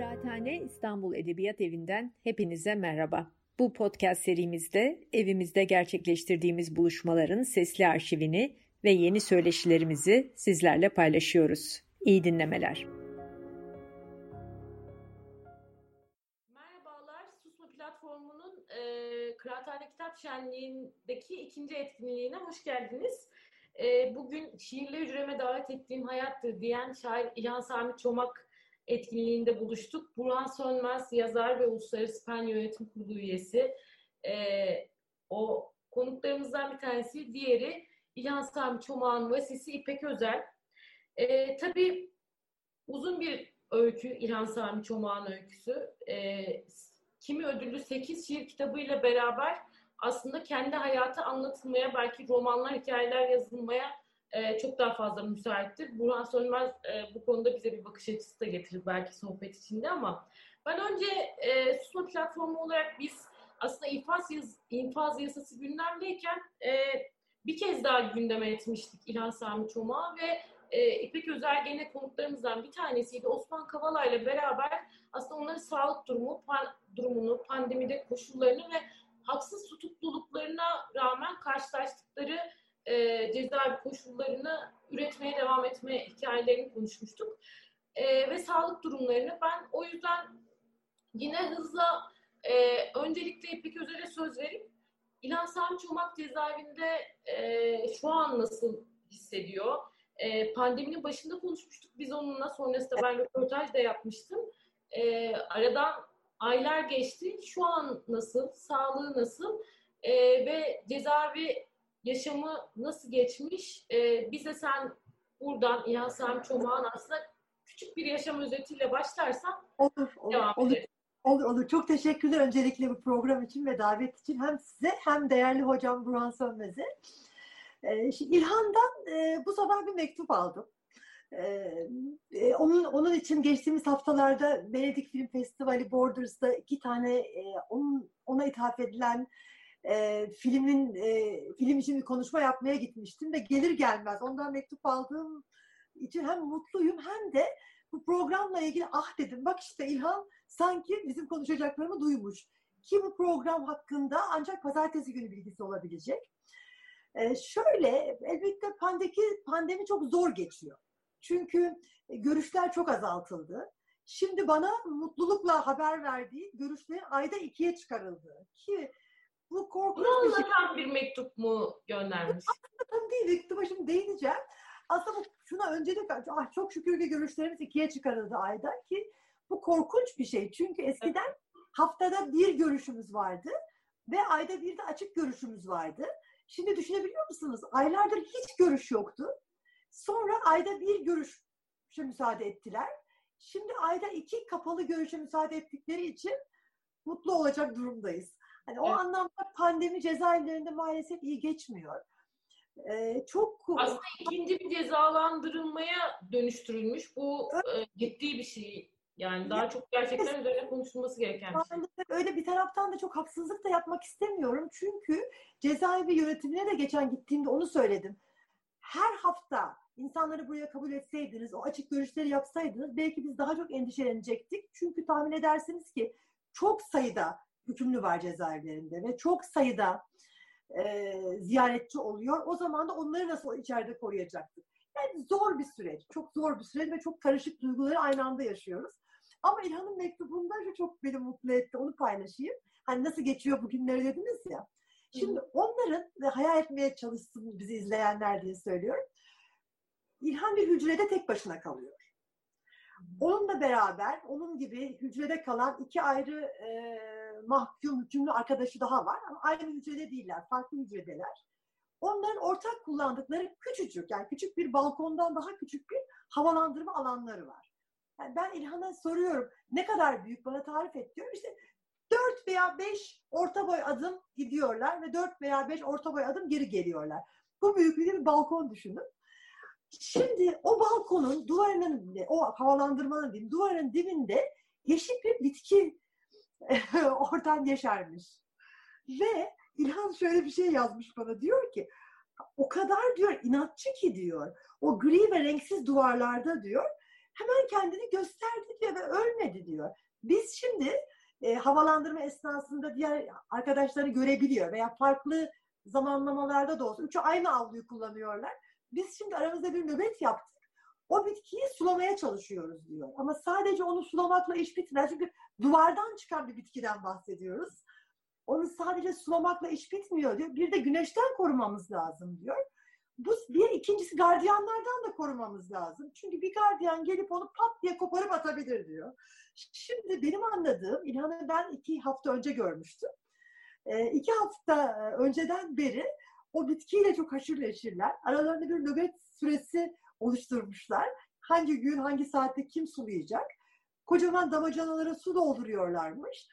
Kıraathane İstanbul Edebiyat Evi'nden hepinize merhaba. Bu podcast serimizde evimizde gerçekleştirdiğimiz buluşmaların sesli arşivini ve yeni söyleşilerimizi sizlerle paylaşıyoruz. İyi dinlemeler. Merhabalar, Susma platformunun e, Kıraathane Kitap Şenliği'ndeki ikinci etkinliğine hoş geldiniz. E, bugün şiirle hücreme davet ettiğim hayattır diyen şair İlhan Sami Çomak etkinliğinde buluştuk. Burhan Sönmez, yazar ve Uluslararası Pen Yönetim Kurulu üyesi. E, o konuklarımızdan bir tanesi. Diğeri İlhan Sami Çomak'ın vasisi İpek Özel. E, tabii uzun bir öykü İlhan Sami Çomak'ın öyküsü. E, kimi ödüllü 8 şiir kitabıyla beraber aslında kendi hayatı anlatılmaya, belki romanlar, hikayeler yazılmaya e, çok daha fazla müsaittir. Burhan Sönmez e, bu konuda bize bir bakış açısı da getirir belki sohbet içinde ama ben önce e, Susma platformu olarak biz aslında infaz, yaz, infaz yasası gündemdeyken e, bir kez daha gündeme etmiştik İlhan Sami Çoma ve İpek Özel gene konuklarımızdan bir tanesiydi. Osman Kavala ile beraber aslında onların sağlık durumu, pan, durumunu, pandemide koşullarını ve haksız tutukluluklarına rağmen karşılaştıkları e, cezaevi koşullarını üretmeye devam etme hikayelerini konuşmuştuk. E, ve sağlık durumlarını ben o yüzden yine hızla e, öncelikle İpek Özel'e söz verip İlhan Sami Çomak cezaevinde e, şu an nasıl hissediyor? E, pandeminin başında konuşmuştuk biz onunla. Sonrasında ben röportaj da yapmıştım. E, aradan aylar geçti. Şu an nasıl? Sağlığı nasıl? E, ve cezaevi yaşamı nasıl geçmiş? E, bize sen buradan İlhan Sami Çomak'ın aslında küçük bir yaşam özetiyle başlarsan olur, olur, devam olur. Olur, olur. Çok teşekkürler öncelikle bu program için ve davet için. Hem size hem değerli hocam Burhan Sönmez'e. Ee, şimdi İlhan'dan e, bu sabah bir mektup aldım. Ee, e, onun onun için geçtiğimiz haftalarda Venedik Film Festivali Borders'da iki tane e, onun ona ithaf edilen e, filmin e, film için bir konuşma yapmaya gitmiştim ve gelir gelmez ondan mektup aldığım için hem mutluyum hem de bu programla ilgili ah dedim bak işte İlhan sanki bizim konuşacaklarımı duymuş. Ki bu program hakkında ancak pazartesi günü bilgisi olabilecek. Ee, şöyle elbette pandemi, pandemi çok zor geçiyor. Çünkü görüşler çok azaltıldı. Şimdi bana mutlulukla haber verdiği görüşlerin ayda ikiye çıkarıldı. Ki bu korkunç Bunu bir şey. anlatan bir mektup mu göndermiş? Tam değil, mektuba şimdi değineceğim. Aslında bu, şuna öncelik ah, çok şükür ki görüşlerimiz ikiye çıkarıldı ayda ki bu korkunç bir şey. Çünkü eskiden haftada bir görüşümüz vardı ve ayda bir de açık görüşümüz vardı. Şimdi düşünebiliyor musunuz? Aylardır hiç görüş yoktu. Sonra ayda bir görüşe müsaade ettiler. Şimdi ayda iki kapalı görüşe müsaade ettikleri için mutlu olacak durumdayız. Hani o Evet. anlamda pandemi cezaevlerinde maalesef iyi geçmiyor. Ee, çok Aslında ikinci bir cezalandırılmaya dönüştürülmüş. Bu e, ciddi bir şey. Yani daha çok gerçekten üzerine konuşulması gereken bir şey. Öyle bir taraftan da çok haksızlık da yapmak istemiyorum. Çünkü cezaevi yönetimine de geçen gittiğimde onu söyledim. Her hafta insanları buraya kabul etseydiniz, o açık görüşleri yapsaydınız belki biz daha çok endişelenecektik. Çünkü tahmin edersiniz ki çok sayıda hükümlü var cezaevlerinde ve çok sayıda e, ziyaretçi oluyor. O zaman da onları nasıl içeride koruyacaktık? Yani zor bir süreç, çok zor bir süreç ve çok karışık duyguları aynı anda yaşıyoruz. Ama İlhan'ın mektubunda şu çok beni mutlu etti, onu paylaşayım. Hani nasıl geçiyor bugünleri dediniz ya. Şimdi onların ve hayal etmeye çalışsın bizi izleyenler diye söylüyorum. İlhan bir hücrede tek başına kalıyor. Onunla beraber onun gibi hücrede kalan iki ayrı e, mahkum hükümlü arkadaşı daha var ama aynı hücrede değiller, farklı hücredeler. Onların ortak kullandıkları küçücük yani küçük bir balkondan daha küçük bir havalandırma alanları var. Yani ben İlhan'a soruyorum ne kadar büyük bana tarif et diyorum. İşte 4 veya 5 orta boy adım gidiyorlar ve 4 veya 5 orta boy adım geri geliyorlar. Bu büyüklüğünde bir balkon düşünün. Şimdi o balkonun duvarının, o havalandırmanın diyeyim, duvarın dibinde yeşil bir bitki oradan yeşermiş. Ve İlhan şöyle bir şey yazmış bana. Diyor ki o kadar diyor inatçı ki diyor o gri ve renksiz duvarlarda diyor hemen kendini gösterdi diyor ve ölmedi diyor. Biz şimdi e, havalandırma esnasında diğer arkadaşları görebiliyor veya farklı zamanlamalarda da olsa. Üçü aynı avluyu kullanıyorlar. Biz şimdi aramızda bir nöbet yaptık. O bitkiyi sulamaya çalışıyoruz diyor. Ama sadece onu sulamakla iş bitmez. Çünkü duvardan çıkan bir bitkiden bahsediyoruz. Onu sadece sulamakla iş bitmiyor diyor. Bir de güneşten korumamız lazım diyor. Bu bir ikincisi gardiyanlardan da korumamız lazım. Çünkü bir gardiyan gelip onu pat diye koparıp atabilir diyor. Şimdi benim anladığım, İlhan'ı ben iki hafta önce görmüştüm. E, iki hafta önceden beri o bitkiyle çok haşır neşirler. Aralarında bir nöbet süresi oluşturmuşlar. Hangi gün, hangi saatte kim sulayacak? Kocaman damacanalara su dolduruyorlarmış.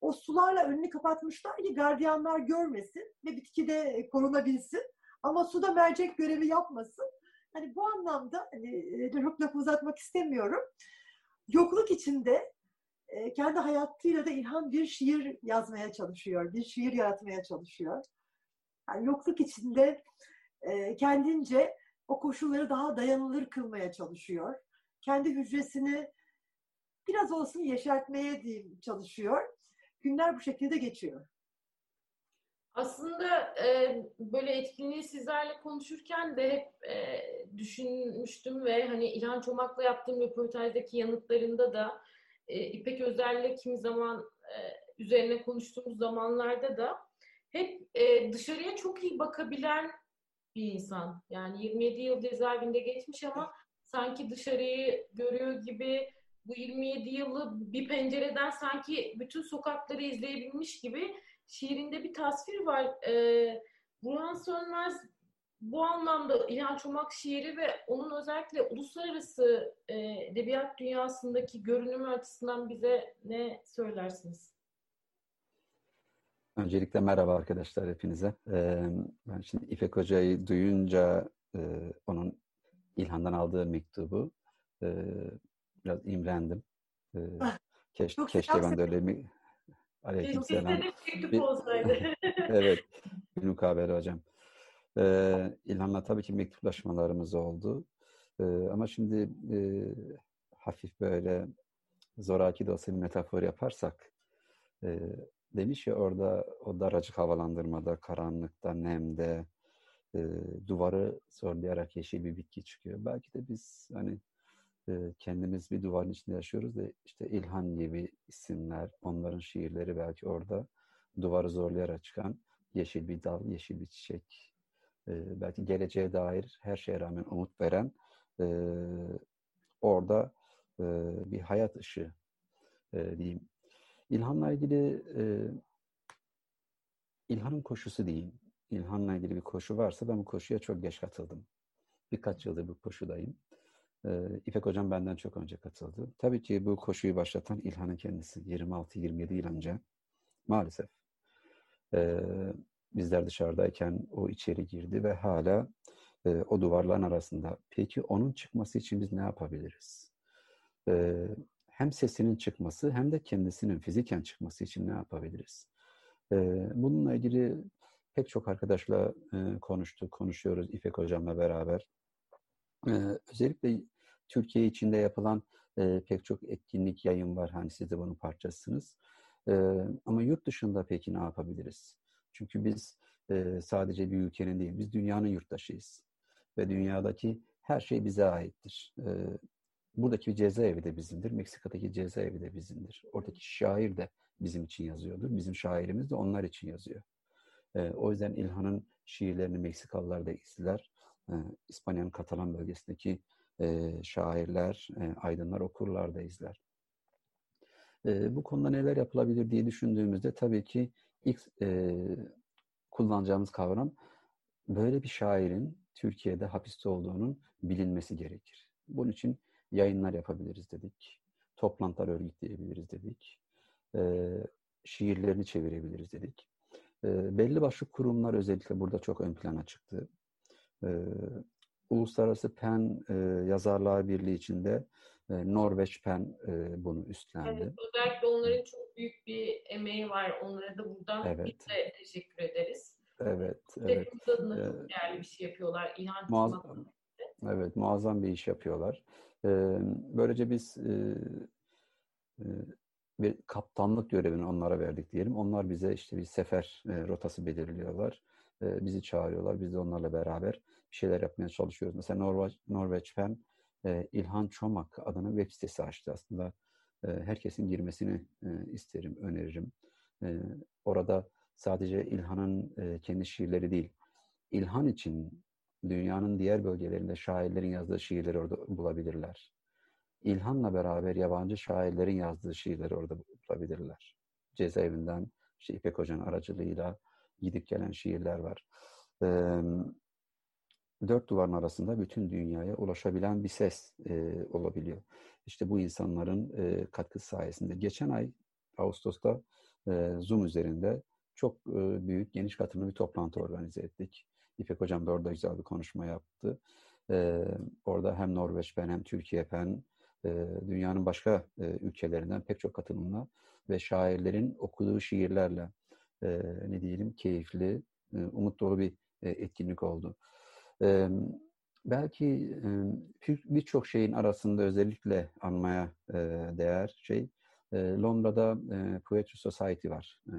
O sularla önünü kapatmışlar ki gardiyanlar görmesin ve bitki de korunabilsin. Ama suda mercek görevi yapmasın. Hani bu anlamda hani, çok lafı uzatmak istemiyorum. Yokluk içinde e, kendi hayatıyla da İlhan bir şiir yazmaya çalışıyor. Bir şiir yaratmaya çalışıyor. Yani yokluk içinde e, kendince o koşulları daha dayanılır kılmaya çalışıyor. Kendi hücresini biraz olsun yeşertmeye çalışıyor. Günler bu şekilde geçiyor. Aslında e, böyle etkinliği sizlerle konuşurken de hep e, düşünmüştüm ve hani İlhan Çomak'la yaptığım röportajdaki yanıtlarında da e, İpek Özer'le kimi zaman e, üzerine konuştuğumuz zamanlarda da hep e, dışarıya çok iyi bakabilen bir insan. Yani 27 yıl cezaevinde geçmiş ama sanki dışarıyı görüyor gibi bu 27 yılı bir pencereden sanki bütün sokakları izleyebilmiş gibi şiirinde bir tasvir var. Ee, Burhan Sönmez bu anlamda İlhan Çomak şiiri ve onun özellikle uluslararası e, edebiyat dünyasındaki görünümü açısından bize ne söylersiniz? Öncelikle merhaba arkadaşlar hepinize. Ee, ben şimdi İpek Hoca'yı duyunca e, onun İlhan'dan aldığı mektubu e, biraz imrendim. E, keş, keşke ben de öyle bir Aleykümselam. Bir, evet, bir mukabele hocam. Ee, İlhan'la tabii ki mektuplaşmalarımız oldu. Ee, ama şimdi e, hafif böyle zoraki de olsa bir metafor yaparsak e, demiş ya orada o daracık havalandırmada, karanlıkta, nemde e, duvarı zorlayarak yeşil bir bitki çıkıyor. Belki de biz hani kendimiz bir duvarın içinde yaşıyoruz da işte İlhan gibi isimler, onların şiirleri belki orada duvarı zorlayarak çıkan yeşil bir dal, yeşil bir çiçek, belki geleceğe dair her şeye rağmen umut veren orada bir hayat ışığı diyeyim. İlhan'la ilgili İlhan'ın koşusu diyeyim. İlhan'la ilgili bir koşu varsa ben bu koşuya çok geç katıldım. Birkaç yıldır bu koşudayım. İpek Hocam benden çok önce katıldı. Tabii ki bu koşuyu başlatan İlhan'ın kendisi. 26-27 yıl önce maalesef. Bizler dışarıdayken o içeri girdi ve hala o duvarların arasında. Peki onun çıkması için biz ne yapabiliriz? Hem sesinin çıkması hem de kendisinin fiziken çıkması için ne yapabiliriz? Bununla ilgili pek çok arkadaşla konuştuk, konuşuyoruz İpek Hocam'la beraber. Özellikle Türkiye içinde yapılan pek çok etkinlik, yayın var. Hani siz de bunun parçasısınız. Ama yurt dışında peki ne yapabiliriz? Çünkü biz sadece bir ülkenin değil, biz dünyanın yurttaşıyız. Ve dünyadaki her şey bize aittir. Buradaki cezaevi de bizimdir, Meksika'daki cezaevi de bizimdir. Oradaki şair de bizim için yazıyordur. Bizim şairimiz de onlar için yazıyor. E, o yüzden İlhan'ın şiirlerini Meksikalılar da izler. E, İspanya'nın Katalan bölgesindeki e, şairler, e, aydınlar, okurlar da izler. E, bu konuda neler yapılabilir diye düşündüğümüzde tabii ki ilk e, kullanacağımız kavram böyle bir şairin Türkiye'de hapiste olduğunun bilinmesi gerekir. Bunun için yayınlar yapabiliriz dedik. Toplantılar örgütleyebiliriz dedik. E, şiirlerini çevirebiliriz dedik. E, belli başlı kurumlar özellikle burada çok ön plana çıktı. E, Uluslararası PEN e, Yazarlar Birliği içinde e, Norveç PEN e, bunu üstlendi. Evet, özellikle onların çok büyük bir emeği var. Onlara da buradan evet. biz de teşekkür ederiz. Evet. evet. adına çok değerli bir şey yapıyorlar. İlhan Muaz- Evet, muazzam bir iş yapıyorlar. Böylece biz bir kaptanlık görevini onlara verdik diyelim. Onlar bize işte bir sefer rotası belirliyorlar. Bizi çağırıyorlar. Biz de onlarla beraber bir şeyler yapmaya çalışıyoruz. Mesela Norveç, Norveç Fen İlhan Çomak adına web sitesi açtı. Aslında herkesin girmesini isterim, öneririm. Orada sadece İlhan'ın kendi şiirleri değil, İlhan için dünyanın diğer bölgelerinde şairlerin yazdığı şiirleri orada bulabilirler. İlhan'la beraber yabancı şairlerin yazdığı şiirleri orada bulabilirler. Cezaevinden işte İpek Hoca'nın aracılığıyla gidip gelen şiirler var. Ee, dört duvarın arasında bütün dünyaya ulaşabilen bir ses e, olabiliyor. İşte bu insanların e, katkısı sayesinde. Geçen ay Ağustos'ta e, Zoom üzerinde çok e, büyük, geniş katılımlı bir toplantı organize ettik. İpek Hocam da orada güzel bir konuşma yaptı. E, orada hem Norveç ben hem Türkiye ben e, dünyanın başka e, ülkelerinden pek çok katılımla ve şairlerin okuduğu şiirlerle e, ne diyelim keyifli, e, umut dolu bir e, etkinlik oldu. E, belki e, birçok şeyin arasında özellikle anmaya e, değer şey e, Londra'da e, Poetry Society var. E,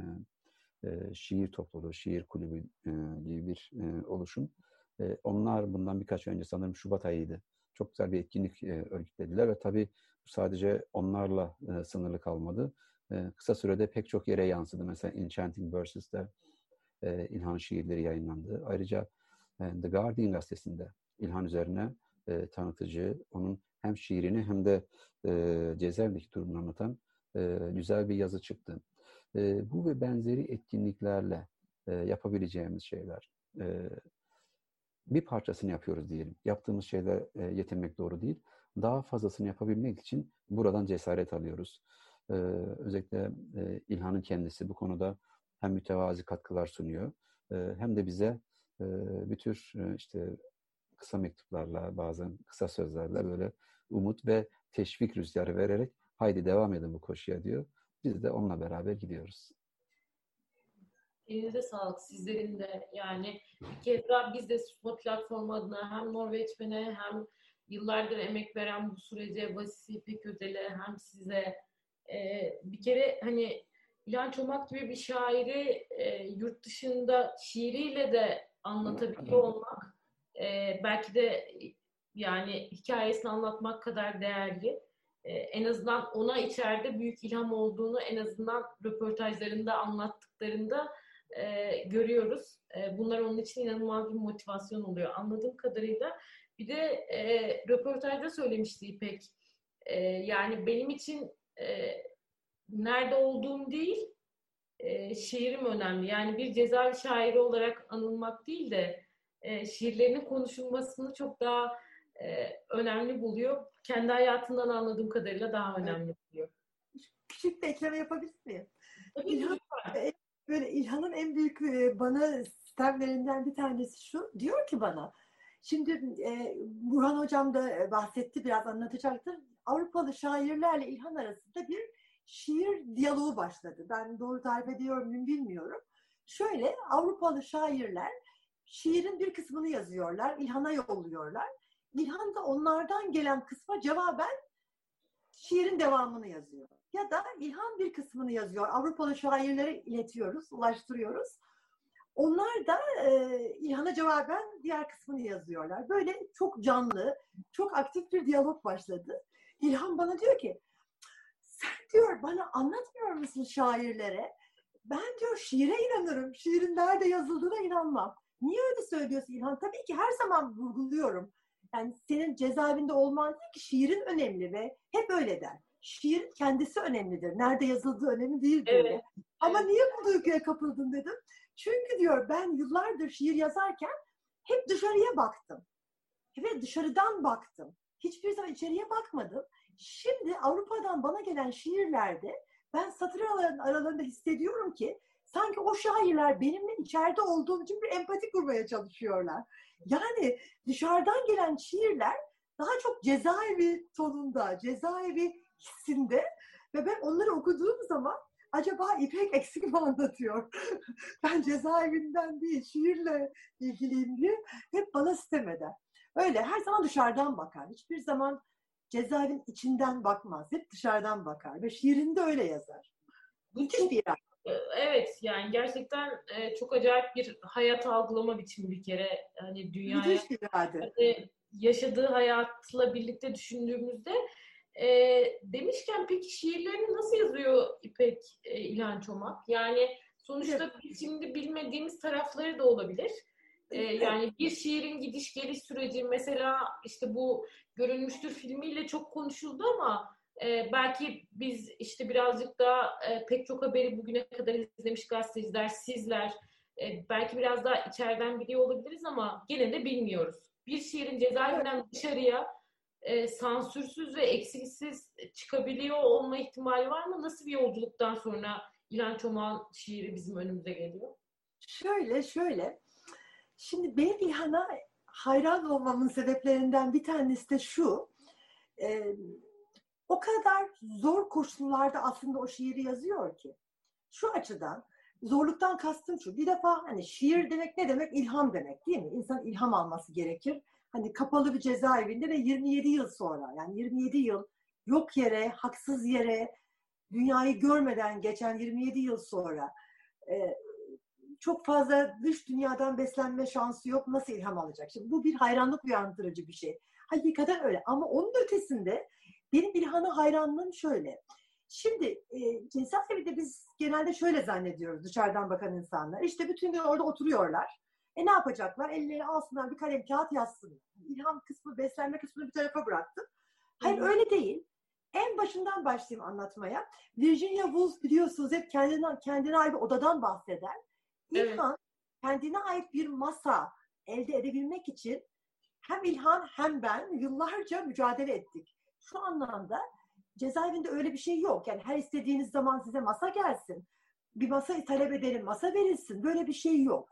e, şiir topluluğu, şiir kulübü e, gibi bir e, oluşum. E, onlar bundan birkaç önce sanırım Şubat ayıydı. Çok güzel bir etkinlik e, örgütlediler ve tabii sadece onlarla e, sınırlı kalmadı. E, kısa sürede pek çok yere yansıdı. Mesela Enchanting Verses'te e, İlhan şiirleri yayınlandı. Ayrıca e, The Guardian gazetesinde İlhan üzerine e, tanıtıcı, onun hem şiirini hem de e, cezaevindeki durumunu anlatan e, güzel bir yazı çıktı. E, bu ve benzeri etkinliklerle e, yapabileceğimiz şeyler. Bir parçasını yapıyoruz diyelim. Yaptığımız şeyle e, yetinmek doğru değil. Daha fazlasını yapabilmek için buradan cesaret alıyoruz. Özellikle İlhan'ın kendisi bu konuda hem mütevazi katkılar sunuyor hem de bize bir tür işte kısa mektuplarla bazen kısa sözlerle böyle umut ve teşvik rüzgarı vererek haydi devam edin bu koşuya diyor. Biz de onunla beraber gidiyoruz. Elinize sağlık sizlerin de. Yani bir kez daha biz de Spot platformu adına hem Norveçmen'e hem yıllardır emek veren bu sürece Vasisi İpek Özel'e hem size e, bir kere hani İlhan Çomak gibi bir şairi e, yurt dışında şiiriyle de anlatabiliyor olmak e, belki de yani hikayesini anlatmak kadar değerli. E, en azından ona içeride büyük ilham olduğunu en azından röportajlarında anlattıklarında e, görüyoruz. E, bunlar onun için inanılmaz bir motivasyon oluyor. Anladığım kadarıyla bir de e, röportajda söylemişti İpek. E, yani benim için e, nerede olduğum değil, e, şiirim önemli. Yani bir cezaevi şairi olarak anılmak değil de e, şiirlerinin konuşulmasını çok daha e, önemli buluyor. Kendi hayatından anladığım kadarıyla daha önemli buluyor. Küçük bir ekleme yapabilir miyim? İlhan, böyle İlhan'ın en büyük e, bana sistemlerinden bir tanesi şu. Diyor ki bana, şimdi e, Burhan Hocam da bahsetti, biraz anlatacaktır. Avrupalı şairlerle İlhan arasında bir şiir diyaloğu başladı. Ben doğru tarif ediyor muyum bilmiyorum. Şöyle Avrupalı şairler şiirin bir kısmını yazıyorlar, İlhan'a yolluyorlar. İlhan da onlardan gelen kısma cevaben şiirin devamını yazıyor. Ya da İlhan bir kısmını yazıyor. Avrupalı şairlere iletiyoruz, ulaştırıyoruz. Onlar da e, İlhan'a cevaben diğer kısmını yazıyorlar. Böyle çok canlı, çok aktif bir diyalog başladı. İlhan bana diyor ki, sen diyor bana anlatmıyor musun şairlere? Ben diyor şiire inanırım. Şiirin nerede yazıldığına inanmam. Niye öyle söylüyorsun İlhan? Tabii ki her zaman vurguluyorum. Yani senin cezaevinde olman değil ki şiirin önemli ve hep öyle der. Şiir kendisi önemlidir. Nerede yazıldığı önemli değil diyor. Evet. Ama niye bu duyguya kapıldın dedim. Çünkü diyor ben yıllardır şiir yazarken hep dışarıya baktım. Ve dışarıdan baktım. Hiçbir zaman içeriye bakmadım. Şimdi Avrupa'dan bana gelen şiirlerde ben satır aralarında hissediyorum ki sanki o şairler benimle içeride olduğum için bir empati kurmaya çalışıyorlar. Yani dışarıdan gelen şiirler daha çok cezaevi tonunda, cezaevi hissinde ve ben onları okuduğum zaman acaba İpek eksik mi anlatıyor? ben cezaevinden değil, şiirle ilgiliyim diye hep bana sitem eder. Öyle her zaman dışarıdan bakar. Hiçbir zaman cezaevin içinden bakmaz. Hep dışarıdan bakar. Ve şiirinde öyle yazar. Müthiş bir yer. Evet yani gerçekten e, çok acayip bir hayat algılama biçimi bir kere. Hani dünyaya e, yaşadığı hayatla birlikte düşündüğümüzde e, demişken peki şiirlerini nasıl yazıyor İpek e, İlhan Çomak? Yani sonuçta biz şimdi bilmediğimiz tarafları da olabilir. E, yani bir şiirin gidiş geliş süreci mesela işte bu Görünmüştür filmiyle çok konuşuldu ama e, belki biz işte birazcık daha e, pek çok haberi bugüne kadar izlemiş gazeteciler, sizler e, belki biraz daha içeriden biliyor olabiliriz ama gene de bilmiyoruz. Bir şiirin cezaevinden dışarıya e, sansürsüz ve eksiksiz çıkabiliyor olma ihtimali var mı? Nasıl bir yolculuktan sonra İlhan Çomak'ın şiiri bizim önümüze geliyor? Şöyle şöyle. Şimdi benim İlhan'a hayran olmamın sebeplerinden bir tanesi de şu. E, o kadar zor koşullarda aslında o şiiri yazıyor ki. Şu açıdan zorluktan kastım şu. Bir defa hani şiir demek ne demek? İlham demek değil mi? İnsan ilham alması gerekir. Hani kapalı bir cezaevinde ve 27 yıl sonra yani 27 yıl yok yere, haksız yere, dünyayı görmeden geçen 27 yıl sonra e, çok fazla dış dünyadan beslenme şansı yok. Nasıl ilham alacak? Şimdi bu bir hayranlık uyandırıcı bir şey. Hakikaten öyle. Ama onun ötesinde benim İlhan'a hayranlığım şöyle. Şimdi e, cezaevinde biz genelde şöyle zannediyoruz dışarıdan bakan insanlar. İşte bütün gün orada oturuyorlar. E ne yapacaklar? Elleri alsınlar bir kalem kağıt yazsın. İlham kısmı, beslenme kısmını bir tarafa bıraktım. Hayır öyle değil. En başından başlayayım anlatmaya. Virginia Woolf biliyorsunuz hep kendine, kendine ait bir odadan bahseder. Evet. İlhan kendine ait bir masa elde edebilmek için hem İlhan hem ben yıllarca mücadele ettik. Şu anlamda cezaevinde öyle bir şey yok. Yani her istediğiniz zaman size masa gelsin. Bir masa talep edelim, masa verilsin. Böyle bir şey yok.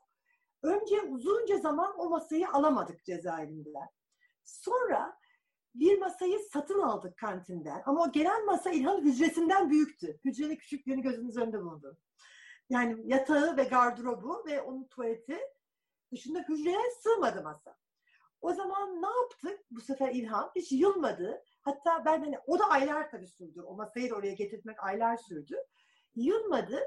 Önce uzunca zaman o masayı alamadık cezaevinden. Sonra bir masayı satın aldık kantinden. Ama o gelen masa İlhan'ın hücresinden büyüktü. Hücrenin küçüklüğünü gözünüz önünde bulundurun. Yani yatağı ve gardırobu ve onun tuvaleti dışında hücreye sığmadı masa. O zaman ne yaptık? Bu sefer İlhan hiç yılmadı. Hatta ben hani o da aylar tabii sürdü. O masayı da oraya getirmek aylar sürdü. Yılmadı.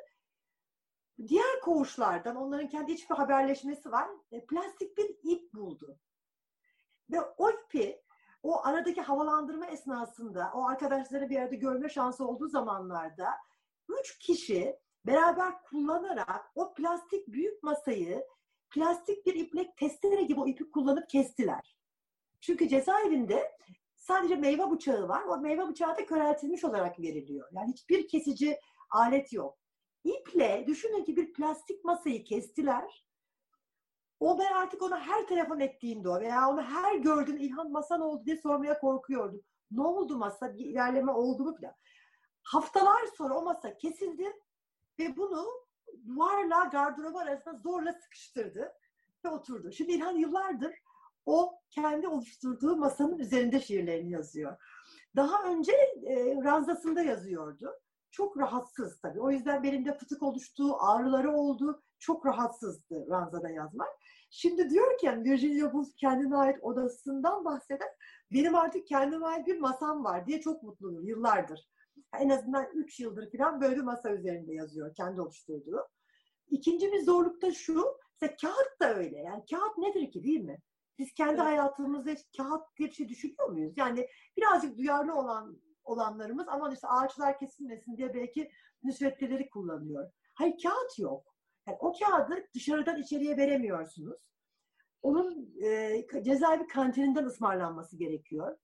Diğer koğuşlardan onların kendi hiçbir haberleşmesi var. E, plastik bir ip buldu. Ve o ipi o aradaki havalandırma esnasında o arkadaşları bir arada görme şansı olduğu zamanlarda üç kişi beraber kullanarak o plastik büyük masayı plastik bir iplek testere gibi o ipi kullanıp kestiler. Çünkü cezaevinde sadece meyve bıçağı var. O meyve bıçağı da köreltilmiş olarak veriliyor. Yani hiçbir kesici alet yok. İple düşünün ki bir plastik masayı kestiler. O ben artık ona her telefon ettiğinde o veya onu her gördüğün İlhan masa ne oldu diye sormaya korkuyordum. Ne oldu masa? Bir ilerleme oldu mu falan. Haftalar sonra o masa kesildi ve bunu duvarla gardırobu arasında zorla sıkıştırdı ve oturdu. Şimdi İlhan yıllardır o kendi oluşturduğu masanın üzerinde şiirlerini yazıyor. Daha önce e, ranzasında yazıyordu. Çok rahatsız tabii. O yüzden belimde fıtık oluştuğu, ağrıları oldu. Çok rahatsızdı ranzada yazmak. Şimdi diyor ki Virginia Woolf kendine ait odasından bahseder. Benim artık kendime ait bir masam var diye çok mutluyum yıllardır. En azından 3 yıldır falan böyle bir masa üzerinde yazıyor kendi oluşturduğu. İkinci bir zorluk da şu, mesela kağıt da öyle. Yani kağıt nedir ki değil mi? Biz kendi Evet. hayatımızda kağıt diye bir şey düşünüyor muyuz? Yani birazcık duyarlı olan olanlarımız aman işte ağaçlar kesilmesin diye belki müsveddeleri kullanıyor. Hayır kağıt yok. Yani o kağıdı dışarıdan içeriye veremiyorsunuz. Onun e, cezaevi kantininden ısmarlanması gerekiyor.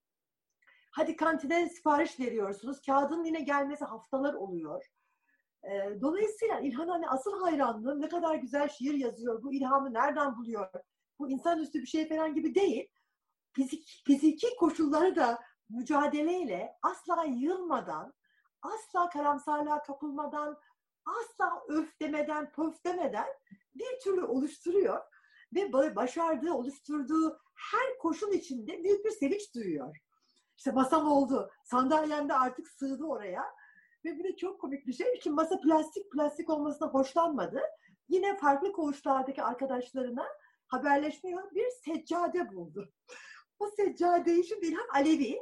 Hadi kantine sipariş veriyorsunuz. Kağıdın yine gelmesi haftalar oluyor. E, dolayısıyla İlhan hani asıl hayranlığım ne kadar güzel şiir yazıyor. Bu ilhamı nereden buluyor? Bu insanüstü bir şey falan gibi değil. Fizik, fiziki koşulları da mücadeleyle asla yılmadan, asla karamsarlığa kapılmadan, asla öf demeden, pöf demeden bir türlü oluşturuyor ve ba- başardığı, oluşturduğu her koşul içinde büyük bir sevinç duyuyor. İşte masam oldu, sandalyem de artık sığdı oraya ve bir de çok komik bir şey. Şimdi masa plastik, plastik olmasına hoşlanmadı. Yine farklı koğuşlardaki arkadaşlarına haberleşmiyor bir seccade buldu. O seccadeyi şimdi İlhan Alevi.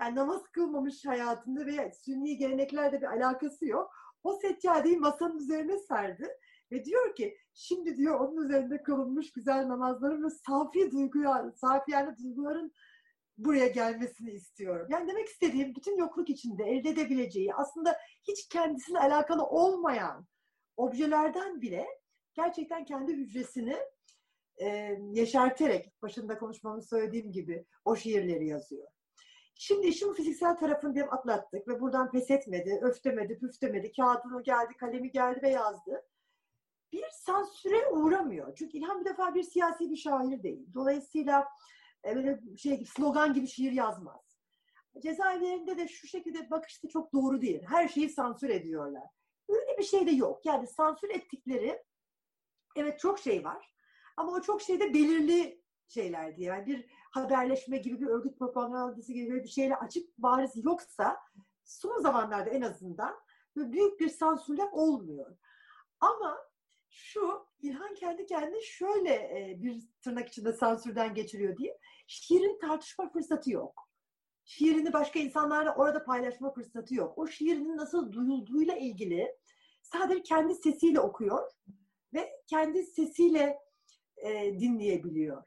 Yani namaz kılmamış hayatında ve sünni geleneklerde bir alakası yok. O seccadeyi masanın üzerine serdi. Ve diyor ki şimdi diyor onun üzerinde kılınmış güzel namazların ve safi duyguya, safi yani duyguların buraya gelmesini istiyorum. Yani demek istediğim bütün yokluk içinde elde edebileceği aslında hiç kendisine alakalı olmayan objelerden bile gerçekten kendi hücresini e, yeşerterek başında konuşmamı söylediğim gibi o şiirleri yazıyor. Şimdi işin fiziksel tarafını diyelim atlattık ve buradan pes etmedi, öftemedi, püftemedi, kağıdını geldi, kalemi geldi ve yazdı. Bir sansüre uğramıyor. Çünkü İlhan bir defa bir siyasi bir şair değil. Dolayısıyla e, böyle şey slogan gibi şiir yazmaz. Cezaevlerinde de şu şekilde bakışta çok doğru değil. Her şeyi sansür ediyorlar. Öyle bir şey de yok. Yani sansür ettikleri evet çok şey var. Ama o çok şeyde belirli şeyler diye. Yani bir haberleşme gibi bir örgüt propagandası gibi bir şeyle açık bariz yoksa son zamanlarda en azından büyük bir sansürler olmuyor. Ama şu İlhan kendi kendine şöyle e, bir tırnak içinde sansürden geçiriyor diye şiirin tartışma fırsatı yok. Şiirini başka insanlarla orada paylaşma fırsatı yok. O şiirinin nasıl duyulduğuyla ilgili sadece kendi sesiyle okuyor ve kendi sesiyle e, dinleyebiliyor.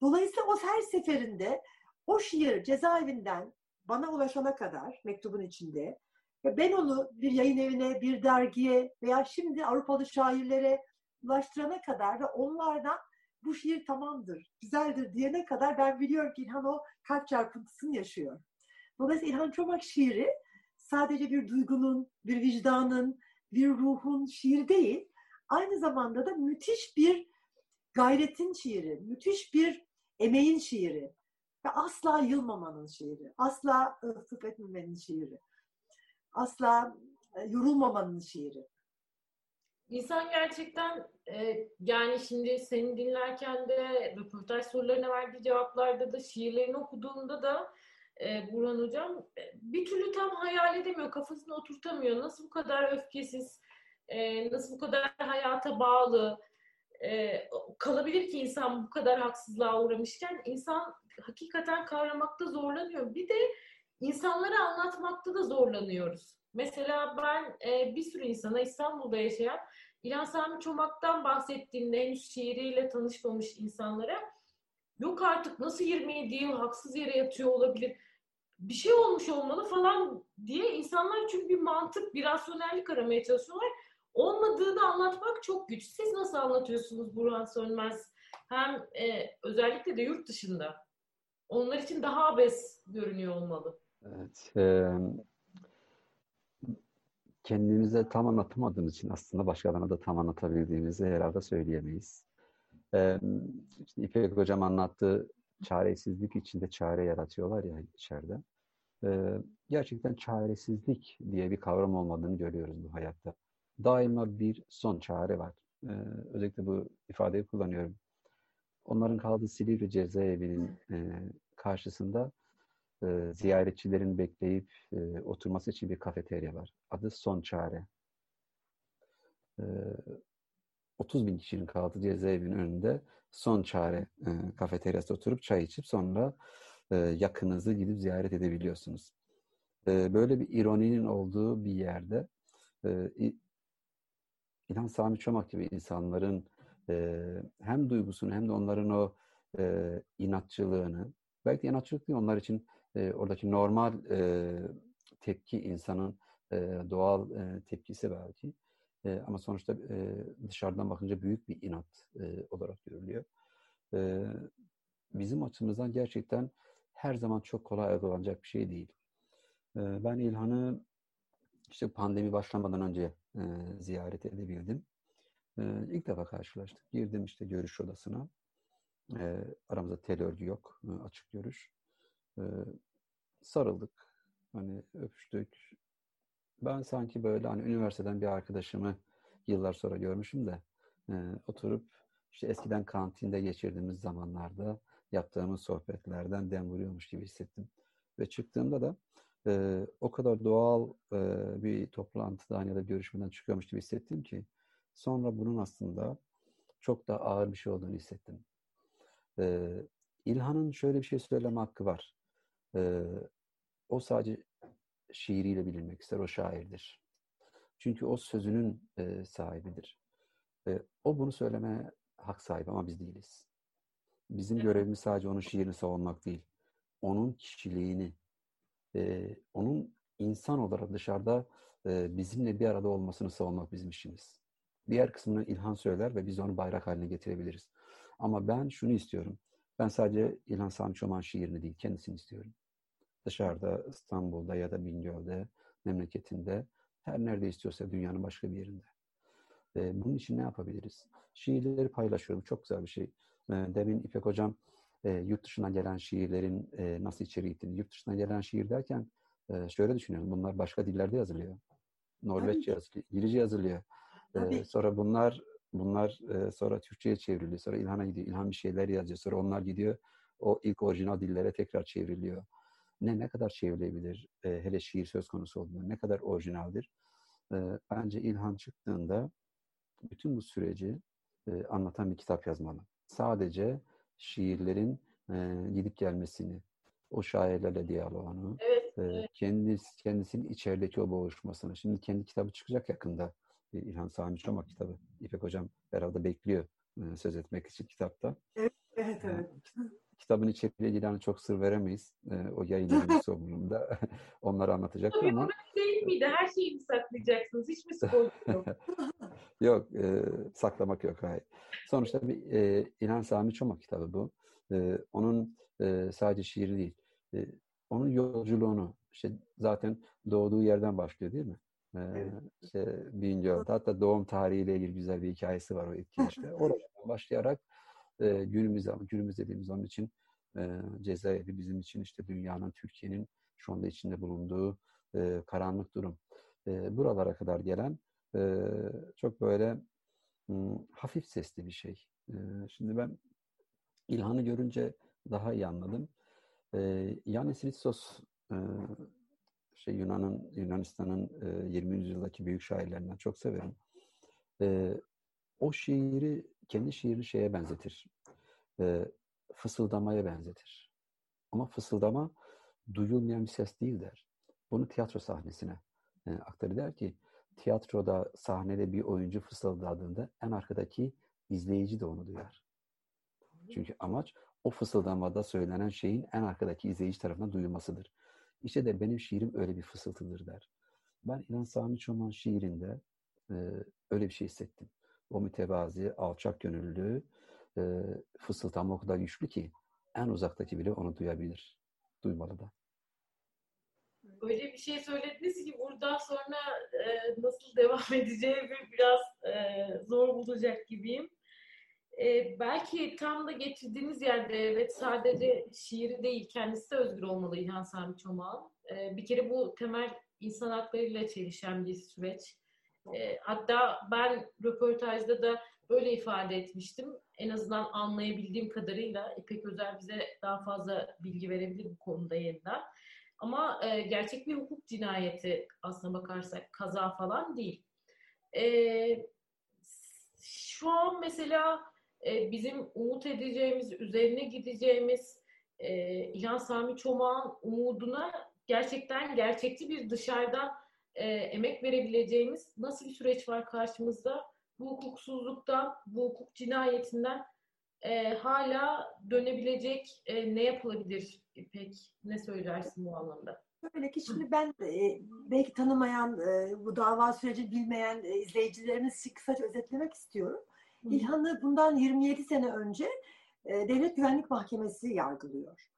Dolayısıyla o her seferinde o şiir cezaevinden bana ulaşana kadar mektubun içinde ben onu bir yayın evine, bir dergiye veya şimdi Avrupalı şairlere ulaştırana kadar ve onlardan bu şiir tamamdır, güzeldir diyene kadar ben biliyorum ki İlhan o kalp çarpıntısını yaşıyor. Dolayısıyla İlhan Çomak şiiri sadece bir duygunun, bir vicdanın, bir ruhun şiiri değil, aynı zamanda da müthiş bir gayretin şiiri, müthiş bir emeğin şiiri ve asla yılmamanın şiiri, asla ıhtık etmemenin şiiri, asla e, yorulmamanın şiiri. İnsan gerçekten e, yani şimdi seni dinlerken de röportaj sorularına verdiği cevaplarda da şiirlerini okuduğunda da e, Burhan Hocam e, bir türlü tam hayal edemiyor, kafasını oturtamıyor. Nasıl bu kadar öfkesiz, e, nasıl bu kadar hayata bağlı e, kalabilir ki insan bu kadar haksızlığa uğramışken insan hakikaten kavramakta zorlanıyor. Bir de insanlara anlatmakta da zorlanıyoruz. Mesela ben e, bir sürü insana İstanbul'da yaşayan İlhan Sami Çomak'tan bahsettiğinde henüz şiiriyle tanışmamış insanlara yok artık nasıl 27 yıl haksız yere yatıyor olabilir bir şey olmuş olmalı falan diye insanlar çünkü bir mantık, bir rasyonellik aramaya çalışıyorlar. Olmadığını anlatmak çok güç. Siz nasıl anlatıyorsunuz Burhan Sönmez? Hem e, özellikle de yurt dışında. Onlar için daha abes görünüyor olmalı. Evet. E, kendimize tam anlatamadığımız için aslında başkalarına da tam anlatabildiğimizi herhalde söyleyemeyiz. E, işte İpek Hocam anlattığı çaresizlik içinde çare yaratıyorlar ya içeride. E, gerçekten çaresizlik diye bir kavram olmadığını görüyoruz bu hayatta. Daima bir son çare var. E, özellikle bu ifadeyi kullanıyorum. Onların kaldığı Silivri cezaevinin e, karşısında e, ziyaretçilerin bekleyip e, oturması için bir kafeterya var. Adı Son Çare. E, 30 bin kişinin kaldığı cezaevinin önünde Son Çare e, kafeteryasında oturup çay içip sonra e, yakınınızı gidip ziyaret edebiliyorsunuz. E, böyle bir ironinin olduğu bir yerde e, İlhan Sami Çomak gibi insanların e, hem duygusunu hem de onların o e, inatçılığını belki de inatçılık değil onlar için e, oradaki normal e, tepki insanın e, doğal e, tepkisi belki. E, ama sonuçta e, dışarıdan bakınca büyük bir inat e, olarak görülüyor. E, bizim açımızdan gerçekten her zaman çok kolay algılanacak bir şey değil. E, ben İlhan'ı işte pandemi başlamadan önce e, ziyaret edebildim. E, ilk defa karşılaştık. Girdim işte görüş odasına. E, aramızda tel örgü yok. E, açık görüş. Sarıldık. Hani öpüştük. Ben sanki böyle hani üniversiteden bir arkadaşımı yıllar sonra görmüşüm de oturup işte eskiden kantinde geçirdiğimiz zamanlarda yaptığımız sohbetlerden dem vuruyormuş gibi hissettim. Ve çıktığımda da e, o kadar doğal e, bir toplantıdan ya da görüşmeden çıkıyormuş gibi hissettim ki sonra bunun aslında çok da ağır bir şey olduğunu hissettim. E, İlhan'ın şöyle bir şey söyleme hakkı var. Ee, o sadece şiiriyle bilinmek ister, o şairdir. Çünkü o sözünün e, sahibidir. E, o bunu söylemeye hak sahibi ama biz değiliz. Bizim görevimiz sadece onun şiirini savunmak değil. Onun kişiliğini, e, onun insan olarak dışarıda e, bizimle bir arada olmasını savunmak bizim işimiz. Diğer kısmını İlhan söyler ve biz onu bayrak haline getirebiliriz. Ama ben şunu istiyorum. Ben sadece İlhan Sami Çoman şiirini değil, kendisini istiyorum. Dışarıda, İstanbul'da ya da Bingöl'de, memleketinde, her nerede istiyorsa dünyanın başka bir yerinde. E, bunun için ne yapabiliriz? Şiirleri paylaşıyorum. Çok güzel bir şey. E, demin İpek Hocam e, yurt dışına gelen şiirlerin e, nasıl içeriği gittiğini, yurt dışına gelen şiir derken e, şöyle düşünüyorum. Bunlar başka dillerde yazılıyor. Norveççe yazılıyor, İngilizce yazılıyor. E, sonra bunlar bunlar e, sonra Türkçe'ye çevriliyor. Sonra İlhan'a gidiyor. İlhan bir şeyler yazıyor. Sonra onlar gidiyor. O ilk orijinal dillere tekrar çevriliyor. Ne ne kadar çevrilebilir? E, hele şiir söz konusu olduğunda ne kadar orijinaldir? E, bence İlhan çıktığında bütün bu süreci e, anlatan bir kitap yazmalı. Sadece şiirlerin e, gidip gelmesini, o şairlerle diyaloğunu, evet, e, evet. kendisi, kendisinin içerideki o boğuşmasını. Şimdi kendi kitabı çıkacak yakında. Bir İlhan Sami Çomak kitabı. İpek Hocam herhalde bekliyor e, söz etmek için kitapta. Evet, evet. evet. Kitabın içeriğiyle ilgili çok sır veremeyiz. E, o yayın sonunda onları anlatacak Tabii ama. değil miydi? Her şeyi mi saklayacaksınız? Hiç mi spoiler yok? yok, e, saklamak yok. Hayır. Sonuçta bir e, İlhan Sami Çomak kitabı bu. E, onun e, sadece şiiri değil. E, onun yolculuğunu, işte zaten doğduğu yerden başlıyor değil mi? Evet. işte hatta doğum tarihiyle ilgili güzel bir hikayesi var o etkileşte. Oradan başlayarak e, günümüze, günümüz dediğimiz onun için e, Cezayir'i bizim için işte dünyanın, Türkiye'nin şu anda içinde bulunduğu e, karanlık durum. E, buralara kadar gelen e, çok böyle hafif sesli bir şey. E, şimdi ben İlhan'ı görünce daha iyi anladım. E, Yanis Ritsos e, şey Yunan'ın Yunanistan'ın e, 20. yüzyıldaki büyük şairlerinden çok severim. E, o şiiri kendi şiirini şeye benzetir. E, fısıldamaya benzetir. Ama fısıldama duyulmayan bir ses değil der. Bunu tiyatro sahnesine e, aktarır der ki tiyatroda sahnede bir oyuncu fısıldadığında en arkadaki izleyici de onu duyar. Çünkü amaç o fısıldamada söylenen şeyin en arkadaki izleyici tarafından duyulmasıdır. İşte de benim şiirim öyle bir fısıltıdır der. Ben İlhan Sami Çoman şiirinde e, öyle bir şey hissettim. O mütevazi, alçak gönüllü e, fısıltama o kadar güçlü ki en uzaktaki bile onu duyabilir. Duymalı da. Öyle bir şey söylediniz ki buradan sonra e, nasıl devam edeceğimi biraz e, zor bulacak gibiyim. E, belki tam da getirdiğiniz yerde evet sadece şiiri değil kendisi de özgür olmalı İlhan Sami Çomak'ın. E, bir kere bu temel insan haklarıyla çelişen bir süreç. E, hatta ben röportajda da böyle ifade etmiştim. En azından anlayabildiğim kadarıyla İpek Özel bize daha fazla bilgi verebilir bu konuda yeniden. Ama e, gerçek bir hukuk cinayeti aslına bakarsak kaza falan değil. E, şu an mesela e, bizim umut edeceğimiz, üzerine gideceğimiz e, İlhan Sami Çomak'ın umuduna gerçekten gerçekçi bir dışarıdan e, emek verebileceğimiz nasıl bir süreç var karşımızda? Bu hukuksuzluktan, bu hukuk cinayetinden e, hala dönebilecek e, ne yapılabilir İpek? Ne söylersin bu anlamda? Öyle ki şimdi ben e, belki tanımayan, e, bu dava süreci bilmeyen e, izleyicilerimiz kısaca özetlemek istiyorum. İlhan'ı bundan 27 sene önce e, Devlet Güvenlik Mahkemesi yargılıyor.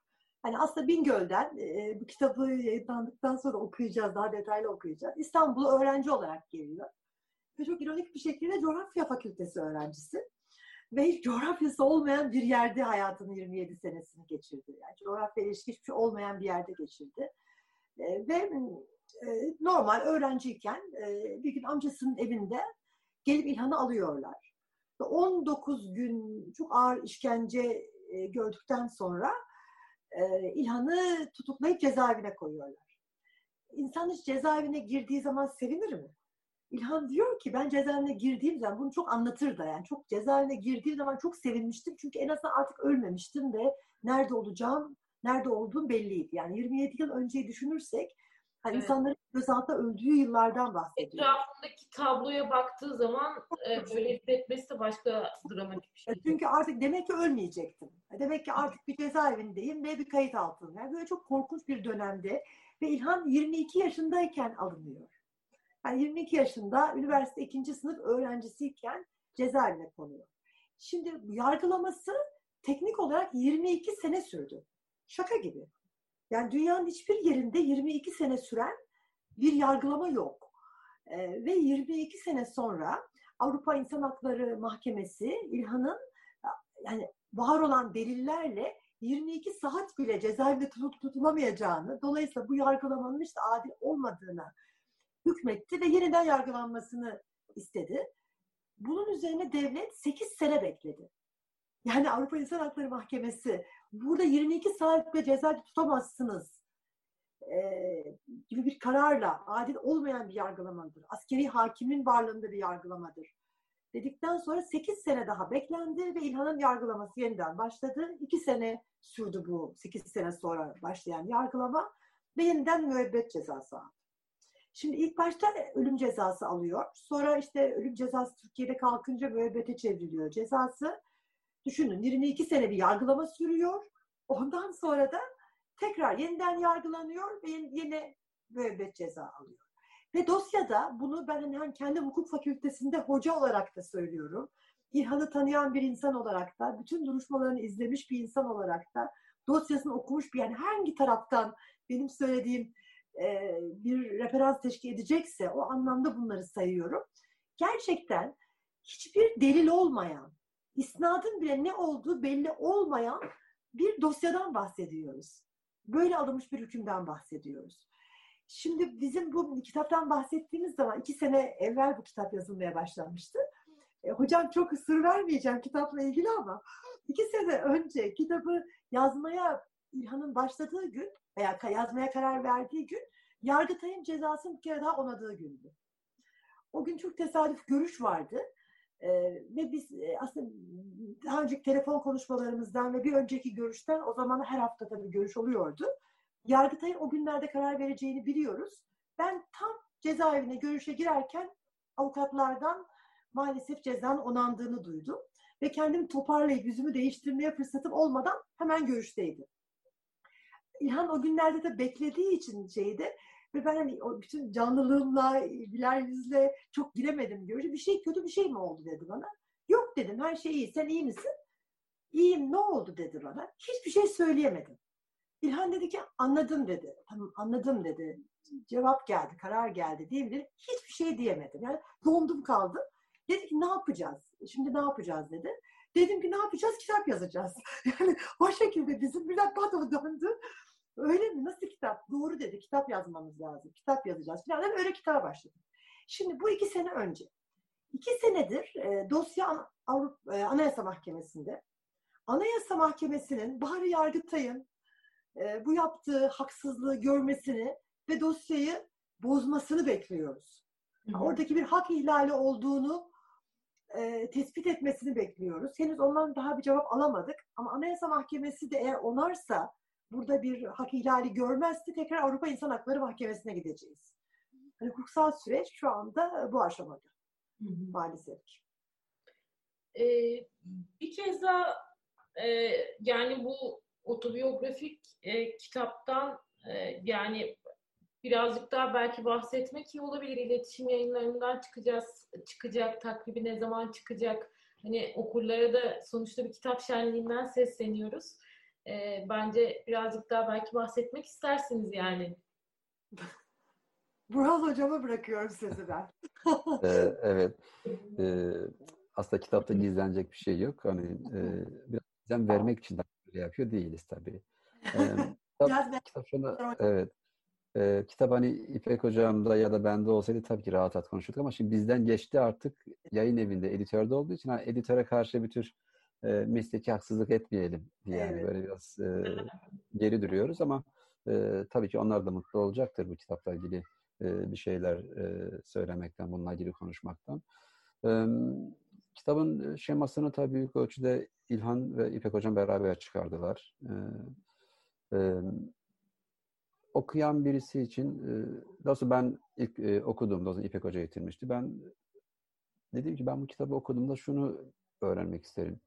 Hani aslında Bingöl'den e, bu kitabı yayınlandıktan sonra okuyacağız, daha detaylı okuyacağız. İstanbul'a öğrenci olarak geliyor. Ve çok ironik bir şekilde coğrafya fakültesi öğrencisi. Ve hiç coğrafyası olmayan bir yerde hayatının 27 senesini geçirdi. Yani coğrafya ilişki hiçbir şey olmayan bir yerde geçirdi. E, ve e, normal öğrenciyken e, bir gün amcasının evinde gelip İlhan'ı alıyorlar. Ve 19 gün çok ağır işkence e, gördükten sonra e, İlhan'ı tutuklayıp cezaevine koyuyorlar. İnsan hiç cezaevine girdiği zaman sevinir mi? İlhan diyor ki ben cezaevine girdiğim zaman bunu çok anlatır da yani çok cezaevine girdiğim zaman çok sevinmiştim çünkü en azından artık ölmemiştim ve nerede olacağım, nerede olduğum belliydi. Yani 27 yıl önceyi düşünürsek hani Evet. insanların gözaltında öldüğü yıllardan bahsediyor. Etrafındaki tabloya baktığı zaman e, böyle hissetmesi de başka dramatik bir şey. Çünkü artık demek ki ölmeyecektim. Demek ki artık bir cezaevindeyim ve bir kayıt altındayım. Yani böyle çok korkunç bir dönemde ve İlhan 22 yaşındayken alınıyor. Yani 22 yaşında üniversite ikinci sınıf öğrencisiyken cezaevine konuyor. Şimdi yargılaması teknik olarak 22 sene sürdü. Şaka gibi. Yani dünyanın hiçbir yerinde 22 sene süren bir yargılama yok. Ee, ve 22 sene sonra Avrupa İnsan Hakları Mahkemesi İlhan'ın yani var olan delillerle 22 saat bile cezaevinde tutup tutulamayacağını, dolayısıyla bu yargılamanın işte adil olmadığını hükmetti ve yeniden yargılanmasını istedi. Bunun üzerine devlet 8 sene bekledi. Yani Avrupa İnsan Hakları Mahkemesi burada 22 saat bile cezaevinde tutamazsınız ee, gibi bir kararla adil olmayan bir yargılamadır. Askeri hakimin varlığında bir yargılamadır. Dedikten sonra 8 sene daha beklendi ve İlhan'ın yargılaması yeniden başladı. 2 sene sürdü bu 8 sene sonra başlayan yargılama ve yeniden müebbet cezası aldı. Şimdi ilk başta ölüm cezası alıyor. Sonra işte ölüm cezası Türkiye'de kalkınca müebbete çevriliyor cezası. Düşünün 22 sene bir yargılama sürüyor. Ondan sonra da tekrar yeniden yargılanıyor ve yine müebbet ceza alıyor. Ve dosyada bunu ben hani kendi hukuk fakültesinde hoca olarak da söylüyorum. İlhan'ı tanıyan bir insan olarak da, bütün duruşmalarını izlemiş bir insan olarak da, dosyasını okumuş bir yani hangi taraftan benim söylediğim e, bir referans teşkil edecekse o anlamda bunları sayıyorum. Gerçekten hiçbir delil olmayan, isnadın bile ne olduğu belli olmayan bir dosyadan bahsediyoruz. Böyle alınmış bir hükümden bahsediyoruz. Şimdi bizim bu kitaptan bahsettiğimiz zaman iki sene evvel bu kitap yazılmaya başlanmıştı. E, hocam çok ısır vermeyeceğim kitapla ilgili ama iki sene önce kitabı yazmaya İlhan'ın başladığı gün veya yazmaya karar verdiği gün Yargıtay'ın cezasını bir kere daha onadığı gündü. O gün çok tesadüf görüş vardı. Ee, ve biz e, aslında daha önceki telefon konuşmalarımızdan ve bir önceki görüşten o zaman her hafta tabii görüş oluyordu. Yargıtay'ın o günlerde karar vereceğini biliyoruz. Ben tam cezaevine görüşe girerken avukatlardan maalesef cezanın onandığını duydum. Ve kendimi toparlayıp yüzümü değiştirmeye fırsatım olmadan hemen görüşteydim. İlhan o günlerde de beklediği için şeydi ve ben hani o bütün canlılığımla, güler yüzle çok giremedim görüşe. Bir şey kötü bir şey mi oldu dedi bana. Yok dedim her şey iyi. Sen iyi misin? İyiyim ne oldu dedi bana. Hiçbir şey söyleyemedim. İlhan dedi ki anladım dedi. Tamam anladım dedi. Cevap geldi, karar geldi diyebilirim. Hiçbir şey diyemedim. Yani dondum kaldım. Dedi ki ne yapacağız? Şimdi ne yapacağız dedi. Dedim ki ne yapacağız? Kitap yazacağız. Yani o şekilde bizim Bülent Batova döndü. Öyle mi? Nasıl kitap? Doğru dedi. Kitap yazmamız lazım. Kitap yazacağız falan. Öyle kitaba başladım. Şimdi bu iki sene önce. iki senedir e, dosya Avrupa, e, Anayasa Mahkemesi'nde. Anayasa Mahkemesi'nin Bahri Yargıtay'ın e, bu yaptığı haksızlığı görmesini ve dosyayı bozmasını bekliyoruz. Hı hı. Oradaki bir hak ihlali olduğunu e, tespit etmesini bekliyoruz. Henüz ondan daha bir cevap alamadık. Ama Anayasa Mahkemesi de eğer onarsa burada bir hak ihlali görmezse tekrar Avrupa İnsan Hakları Mahkemesi'ne gideceğiz. Yani hukuksal süreç şu anda bu aşamada. Hı hı. Maalesef. Ee, bir kez daha e, yani bu otobiyografik e, kitaptan e, yani birazcık daha belki bahsetmek iyi olabilir. İletişim yayınlarından çıkacağız, çıkacak, takribi ne zaman çıkacak? Hani okurlara da sonuçta bir kitap şenliğinden sesleniyoruz. E, bence birazcık daha belki bahsetmek istersiniz yani. Burhan hocama bırakıyorum sözü ben. ee, evet. Ee, aslında kitapta gizlenecek bir şey yok. Hani e, biraz gizem vermek için de böyle yapıyor değiliz tabii. Ee, kitap, kitap şuna, evet. E, kitap hani İpek hocamda ya da bende olsaydı tabii ki rahat rahat konuşurduk ama şimdi bizden geçti artık yayın evinde, editörde olduğu için hani editöre karşı bir tür e, mesleki haksızlık etmeyelim diye yani evet. böyle biraz e, geri duruyoruz ama e, tabii ki onlar da mutlu olacaktır bu kitapla ilgili e, bir şeyler e, söylemekten, bununla ilgili konuşmaktan. E, kitabın şemasını tabii büyük ölçüde İlhan ve İpek Hocam beraber çıkardılar. E, e, okuyan birisi için, e, nasıl ben ilk e, okuduğumda, o zaman İpek Hoca getirmişti. Ben dedim ki ben bu kitabı okuduğumda şunu öğrenmek isterim.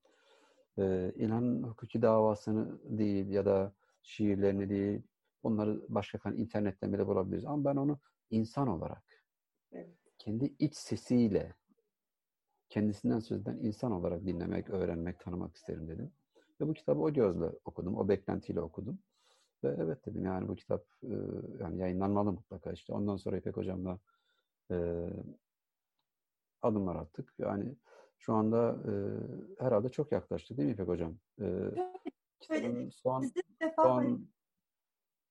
E, İlhan hukuki davasını değil ya da şiirlerini değil, onları başka kan internetten bile bulabiliriz. Ama ben onu insan olarak, evet. kendi iç sesiyle, kendisinden söz eden insan olarak dinlemek, öğrenmek, tanımak isterim dedim. Ve bu kitabı o gözle okudum, o beklentiyle okudum. Ve evet dedim yani bu kitap e, yani yayınlanmalı mutlaka işte. Ondan sonra İpek Hocam'la e, adımlar attık. Yani şu anda e, herhalde çok yaklaştı değil mi İpek Hocam? E, kitabın son, son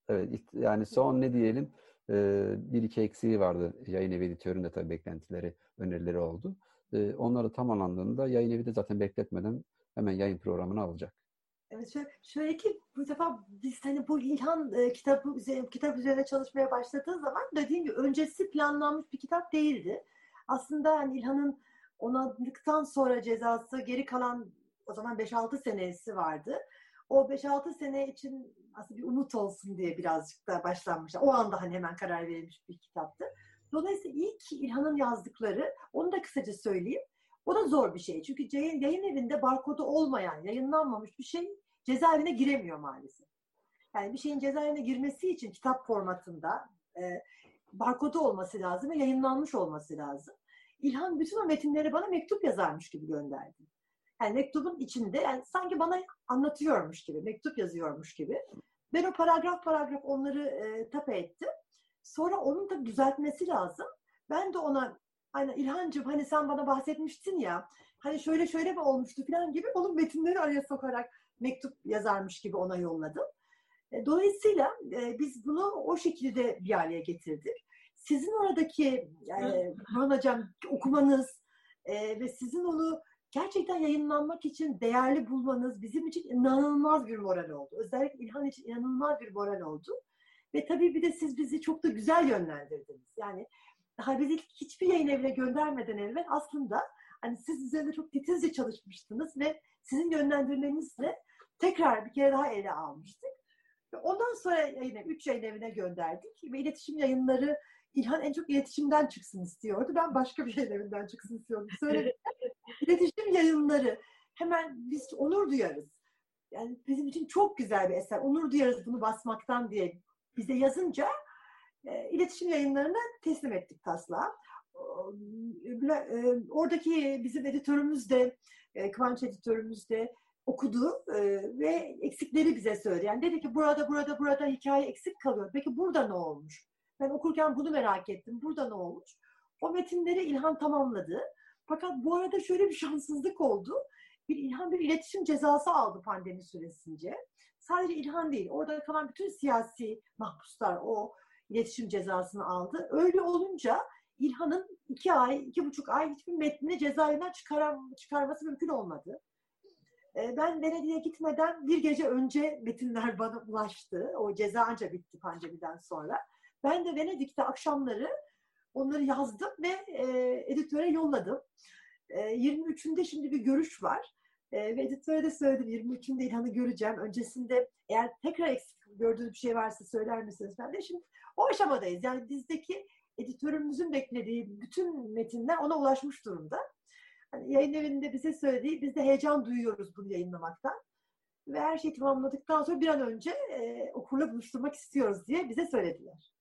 evet yani son ne diyelim e, bir iki eksiği vardı. Yayın evi editöründe tabii beklentileri, önerileri oldu. E, onları tamamlandığında yayın evi de zaten bekletmeden hemen yayın programını alacak. Evet, şöyle, şöyle ki bu defa biz hani bu İlhan e, kitabı üzerine, kitap üzerine çalışmaya başladığı zaman dediğim gibi öncesi planlanmış bir kitap değildi. Aslında hani İlhan'ın onadıktan sonra cezası geri kalan o zaman 5-6 senesi vardı. O 5-6 sene için aslında bir umut olsun diye birazcık da başlanmış. O anda hani hemen karar verilmiş bir kitaptı. Dolayısıyla ilk İlhan'ın yazdıkları, onu da kısaca söyleyeyim. O da zor bir şey. Çünkü yayın evinde barkodu olmayan, yayınlanmamış bir şey cezaevine giremiyor maalesef. Yani bir şeyin cezaevine girmesi için kitap formatında e, barkodu olması lazım ve yayınlanmış olması lazım. İlhan bütün o metinleri bana mektup yazarmış gibi gönderdi. Yani mektubun içinde yani sanki bana anlatıyormuş gibi, mektup yazıyormuş gibi. Ben o paragraf paragraf onları e, tape ettim. Sonra onun da düzeltmesi lazım. Ben de ona hani İlhancığım hani sen bana bahsetmiştin ya hani şöyle şöyle mi olmuştu falan gibi onun metinleri araya sokarak mektup yazarmış gibi ona yolladım. E, dolayısıyla e, biz bunu o şekilde bir araya getirdik. Sizin oradaki e, Hocam okumanız e, ve sizin onu gerçekten yayınlanmak için değerli bulmanız bizim için inanılmaz bir moral oldu. Özellikle İlhan için inanılmaz bir moral oldu. Ve tabii bir de siz bizi çok da güzel yönlendirdiniz. Yani daha bizi hiçbir yayın evine göndermeden evvel aslında hani siz üzerinde çok titizce çalışmıştınız ve sizin yönlendirmenizle tekrar bir kere daha ele almıştık. Ve ondan sonra yine üç yayın evine gönderdik ve iletişim yayınları İlhan en çok iletişimden çıksın istiyordu. Ben başka bir yayın evinden çıksın istiyordum. Söyledim. iletişim yayınları hemen biz onur duyarız. Yani bizim için çok güzel bir eser. Onur duyarız bunu basmaktan diye bize yazınca e, iletişim yayınlarına teslim ettik taslağı. E, oradaki bizim editörümüz de, e, Kıvanç editörümüz de okudu e, ve eksikleri bize söyledi. Yani dedi ki burada, burada, burada hikaye eksik kalıyor. Peki burada ne olmuş? Ben okurken bunu merak ettim. Burada ne olmuş? O metinleri İlhan tamamladı. Fakat bu arada şöyle bir şanssızlık oldu. Bir İlhan bir iletişim cezası aldı pandemi süresince. Sadece İlhan değil, orada kalan bütün siyasi mahpuslar o iletişim cezasını aldı. Öyle olunca İlhan'ın iki ay, iki buçuk ay hiçbir metnini cezaevinden çıkaram, çıkarması mümkün olmadı. Ee, ben Venedik'e gitmeden bir gece önce metinler bana ulaştı. O ceza anca bitti pandemiden sonra. Ben de Venedik'te akşamları onları yazdım ve e, editöre yolladım. E, 23'ünde şimdi bir görüş var. E, ve editöre de söyledim 23'ünde İlhan'ı göreceğim. Öncesinde eğer tekrar eksik gördüğünüz bir şey varsa söyler misiniz? Ben de şimdi o aşamadayız. Yani bizdeki editörümüzün beklediği bütün metinler ona ulaşmış durumda. Hani yayın evinde bize söylediği, biz de heyecan duyuyoruz bunu yayınlamaktan. Ve her şeyi tamamladıktan sonra bir an önce e, okurla buluşturmak istiyoruz diye bize söylediler.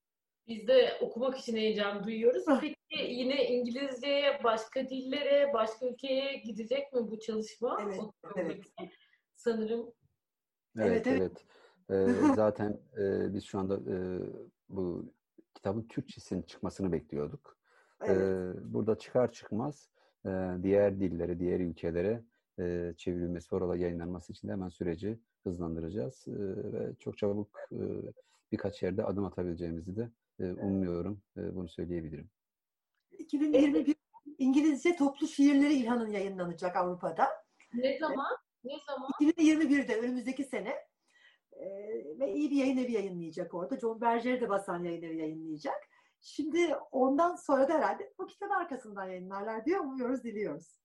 Biz de okumak için heyecan duyuyoruz. Peki yine İngilizceye, başka dillere, başka ülkeye gidecek mi bu çalışma? Evet, evet. Sanırım. Evet, evet. evet. Ee, zaten e, biz şu anda e, bu kitabın Türkçesinin çıkmasını bekliyorduk. Evet. Ee, burada çıkar çıkmaz e, diğer dillere, diğer ülkelere e, çevrilmesi, orada yayınlanması için de hemen süreci hızlandıracağız. E, ve çok çabuk e, birkaç yerde adım atabileceğimizi de umuyorum. Bunu söyleyebilirim. 2021 İngilizce toplu şiirleri İlhan'ın yayınlanacak Avrupa'da. Ne zaman? Ne zaman? 2021'de önümüzdeki sene ve iyi bir yayın evi yayınlayacak orada. John Berger'i de basan yayın evi yayınlayacak. Şimdi ondan sonra da herhalde bu kitap arkasından yayınlarlar diye umuyoruz, diliyoruz.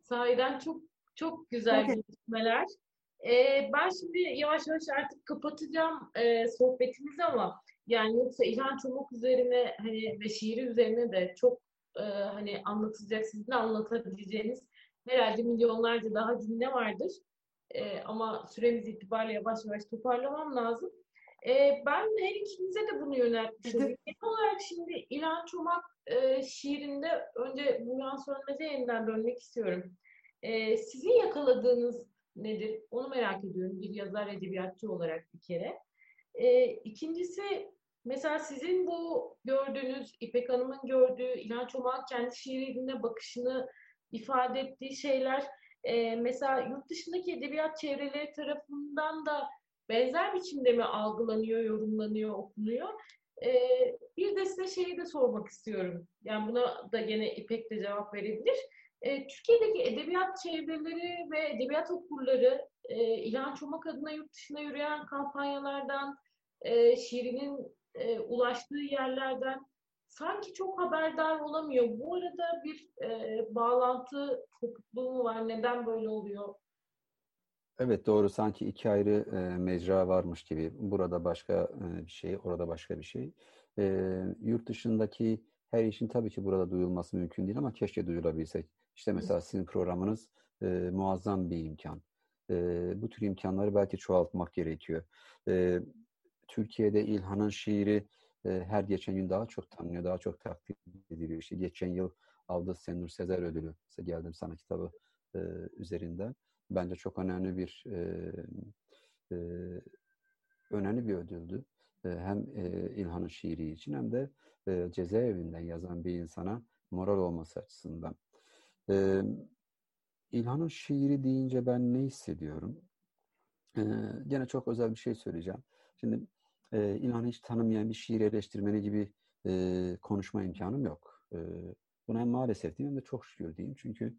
Sahiden çok çok güzel Evet. gelişmeler. Ee, ben şimdi yavaş yavaş artık kapatacağım e, sohbetimizi ama yani yoksa İlhan Çomak üzerine hani ve şiiri üzerine de çok e, hani anlatılacak, sizin anlatabileceğiniz herhalde milyonlarca daha cümle vardır. E, ama süremiz itibariyle yavaş yavaş toparlamam lazım. E, ben her ikinize de bunu yöneltmiş olayım. Genel olarak şimdi İlhan Çomak e, şiirinde önce Burhan Sönmez'e yeniden dönmek istiyorum. E, sizin yakaladığınız nedir? Onu merak ediyorum bir yazar edebiyatçı olarak bir kere. E, ikincisi mesela sizin bu gördüğünüz İpek Hanım'ın gördüğü İlhan Çomak'ın kendi şiirine bakışını ifade ettiği şeyler e, mesela yurt dışındaki edebiyat çevreleri tarafından da benzer biçimde mi algılanıyor, yorumlanıyor, okunuyor? E, bir de size şeyi de sormak istiyorum. Yani buna da gene İpek de cevap verebilir. E, Türkiye'deki edebiyat çevreleri ve edebiyat okurları e, İlhan Çomak adına yurt dışına yürüyen kampanyalardan, e, şiirinin e, ulaştığı yerlerden sanki çok haberdar olamıyor. Bu arada bir e, bağlantı kopukluğu mu var? Neden böyle oluyor? Evet doğru sanki iki ayrı e, mecra varmış gibi. Burada başka e, bir şey, orada başka bir şey. E, yurt dışındaki her işin tabii ki burada duyulması mümkün değil ama keşke duyulabilsek. İşte mesela sizin programınız e, muazzam bir imkan. E, bu tür imkanları belki çoğaltmak gerekiyor. E, Türkiye'de İlhan'ın şiiri e, her geçen gün daha çok tanınıyor, daha çok takdir ediliyor. İşte geçen yıl aldığı Senur Sezer ödülü, işte geldim sana kitabı e, üzerinden. Bence çok önemli bir e, e, önemli bir ödüldü. E, hem e, İlhan'ın şiiri için hem de e, cezaevinden yazan bir insana moral olması açısından. E, İlhan'ın şiiri deyince ben ne hissediyorum? E, gene çok özel bir şey söyleyeceğim. Şimdi e, İlhan'ı hiç tanımayan bir şiir eleştirmeni gibi e, konuşma imkanım yok. E, buna maalesef diyeyim de çok şükür diyeyim. Çünkü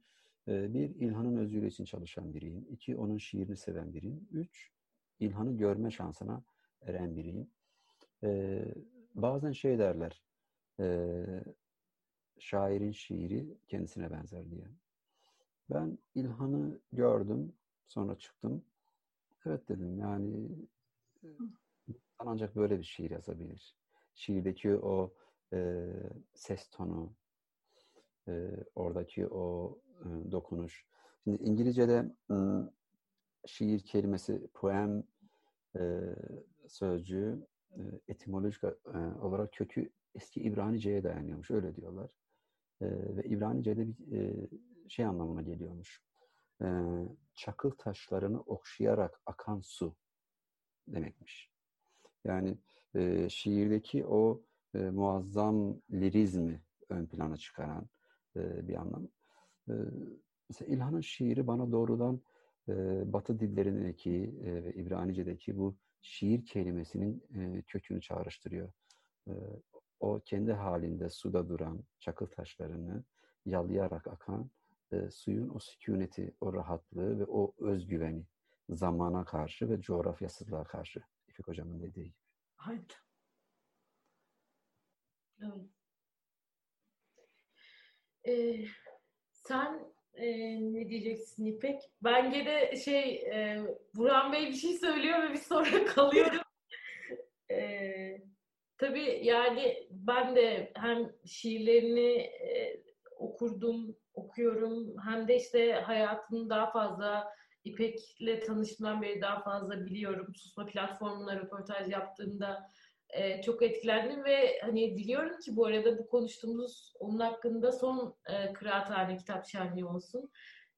e, bir, İlhan'ın özgürlüğü için çalışan biriyim. İki, onun şiirini seven biriyim. Üç, İlhan'ı görme şansına eren biriyim. E, bazen şey derler, e, şairin şiiri kendisine benzer diye. Ben İlhan'ı gördüm, sonra çıktım. Evet dedim yani ancak böyle bir şiir yazabilir. Şiirdeki o e, ses tonu, e, oradaki o e, dokunuş. Şimdi İngilizce'de e, şiir kelimesi poem e, sözcüğü e, etimolojik e, olarak kökü eski İbranice'ye dayanıyormuş. Öyle diyorlar. E, ve İbranice'de bir e, şey anlamına geliyormuş. E, çakıl taşlarını okşayarak akan su demekmiş. Yani e, şiirdeki o e, muazzam lirizmi ön plana çıkaran e, bir anlam. E, mesela İlhan'ın şiiri bana doğrudan e, Batı dillerindeki e, ve İbranice'deki bu şiir kelimesinin e, kökünü çağrıştırıyor. E, o kendi halinde suda duran çakıl taşlarını yalayarak akan e, suyun o sükuneti, o rahatlığı ve o özgüveni zamana karşı ve coğrafyasızlığa karşı. İpek Hocam'ın dediği gibi. Aynen. Evet. Ee, sen e, ne diyeceksin İpek? Ben gene şey e, Burhan Bey bir şey söylüyor ve bir sonra kalıyorum. e, tabii yani ben de hem şiirlerini e, okurdum, okuyorum hem de işte hayatını daha fazla İpek'le tanıştığımdan beri daha fazla biliyorum. Susma platformuna röportaj yaptığımda e, çok etkilendim ve hani diliyorum ki bu arada bu konuştuğumuz onun hakkında son e, kıraathane kitap şenliği olsun.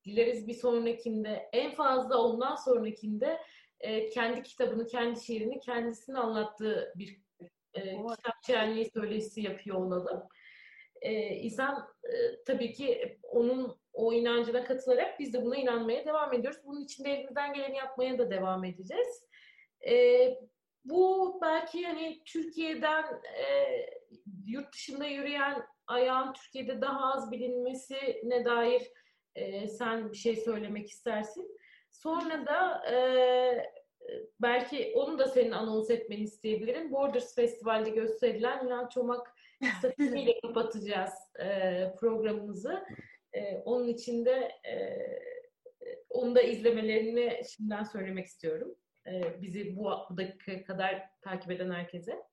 Dileriz bir sonrakinde en fazla ondan sonrakinde e, kendi kitabını, kendi şiirini kendisinin anlattığı bir e, kitap şenliği söyleşisi yapıyor olalım. E, insan e, tabii ki onun o inancına katılarak biz de buna inanmaya devam ediyoruz. Bunun için de elimizden geleni yapmaya da devam edeceğiz. E, bu belki hani Türkiye'den e, yurt dışında yürüyen ayağın Türkiye'de daha az bilinmesine dair e, sen bir şey söylemek istersin. Sonra da e, belki onu da senin anons etmeni isteyebilirim. Borders Festival'de gösterilen İlhan Çomak statistiğiyle kapatacağız e, programımızı. E, onun için de e, onu da izlemelerini şimdiden söylemek istiyorum. E, bizi bu, bu dakika kadar takip eden herkese.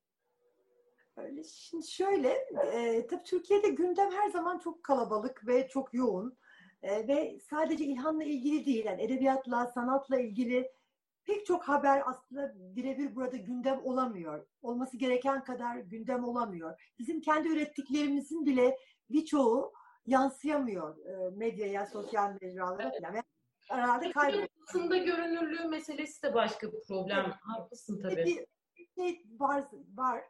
Öyle. Şimdi şöyle, e, tabii Türkiye'de gündem her zaman çok kalabalık ve çok yoğun. E, ve sadece İlhan'la ilgili değil, yani edebiyatla, sanatla ilgili pek çok haber aslında birebir burada gündem olamıyor. Olması gereken kadar gündem olamıyor. Bizim kendi ürettiklerimizin bile birçoğu yansıyamıyor e, medyaya, sosyal mecralara evet. falan. Herhalde kayboluyor. Aslında görünürlüğü meselesi de başka bir problem. Evet. Haklısın tabii. Bir şey var, var.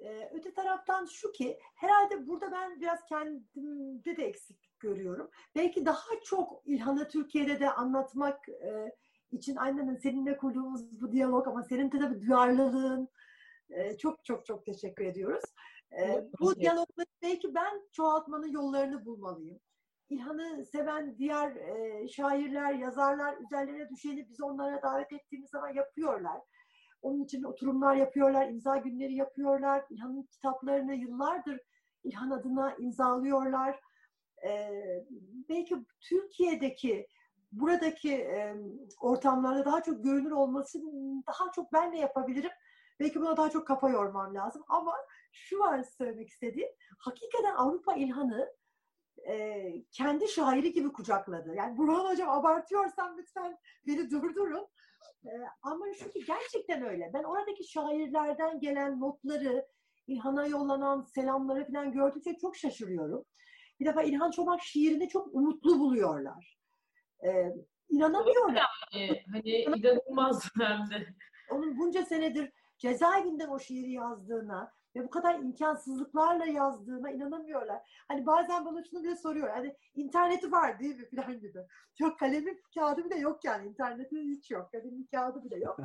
Ee, öte taraftan şu ki herhalde burada ben biraz kendimde de eksiklik görüyorum. Belki daha çok İlhan'ı Türkiye'de de anlatmak e, için aynen seninle kurduğumuz bu diyalog ama senin de tabii duyarlılığın e, çok çok çok teşekkür ediyoruz. E, bu diyalogları belki ben çoğaltmanın yollarını bulmalıyım. İlhan'ı seven diğer e, şairler, yazarlar üzerlerine düşeni biz onlara davet ettiğimiz zaman yapıyorlar. Onun için oturumlar yapıyorlar, imza günleri yapıyorlar. İlhan'ın kitaplarını yıllardır İlhan adına imzalıyorlar. Ee, belki Türkiye'deki buradaki ortamlarda daha çok görünür olması daha çok ben ne yapabilirim? Belki buna daha çok kafa yormam lazım. Ama şu var söylemek istediğim. Hakikaten Avrupa İlhan'ı kendi şairi gibi kucakladı. Yani Burhan Hocam abartıyorsam lütfen beni durdurun. Ama şu gerçekten öyle. Ben oradaki şairlerden gelen notları, İlhan'a yollanan selamları falan gördükçe çok şaşırıyorum. Bir defa İlhan Çomak şiirini çok umutlu buluyorlar. Ee, inanamıyorlar. Yani, hani inanılmaz hem de. Onun bunca senedir cezaevinden o şiiri yazdığına ve bu kadar imkansızlıklarla yazdığına inanamıyorlar. Hani bazen bana şunu bile soruyor. Hani interneti var değil mi falan gibi. Yok kalemi kağıdı bile yok yani. İnterneti hiç yok. Kalemi kağıdı bile yok.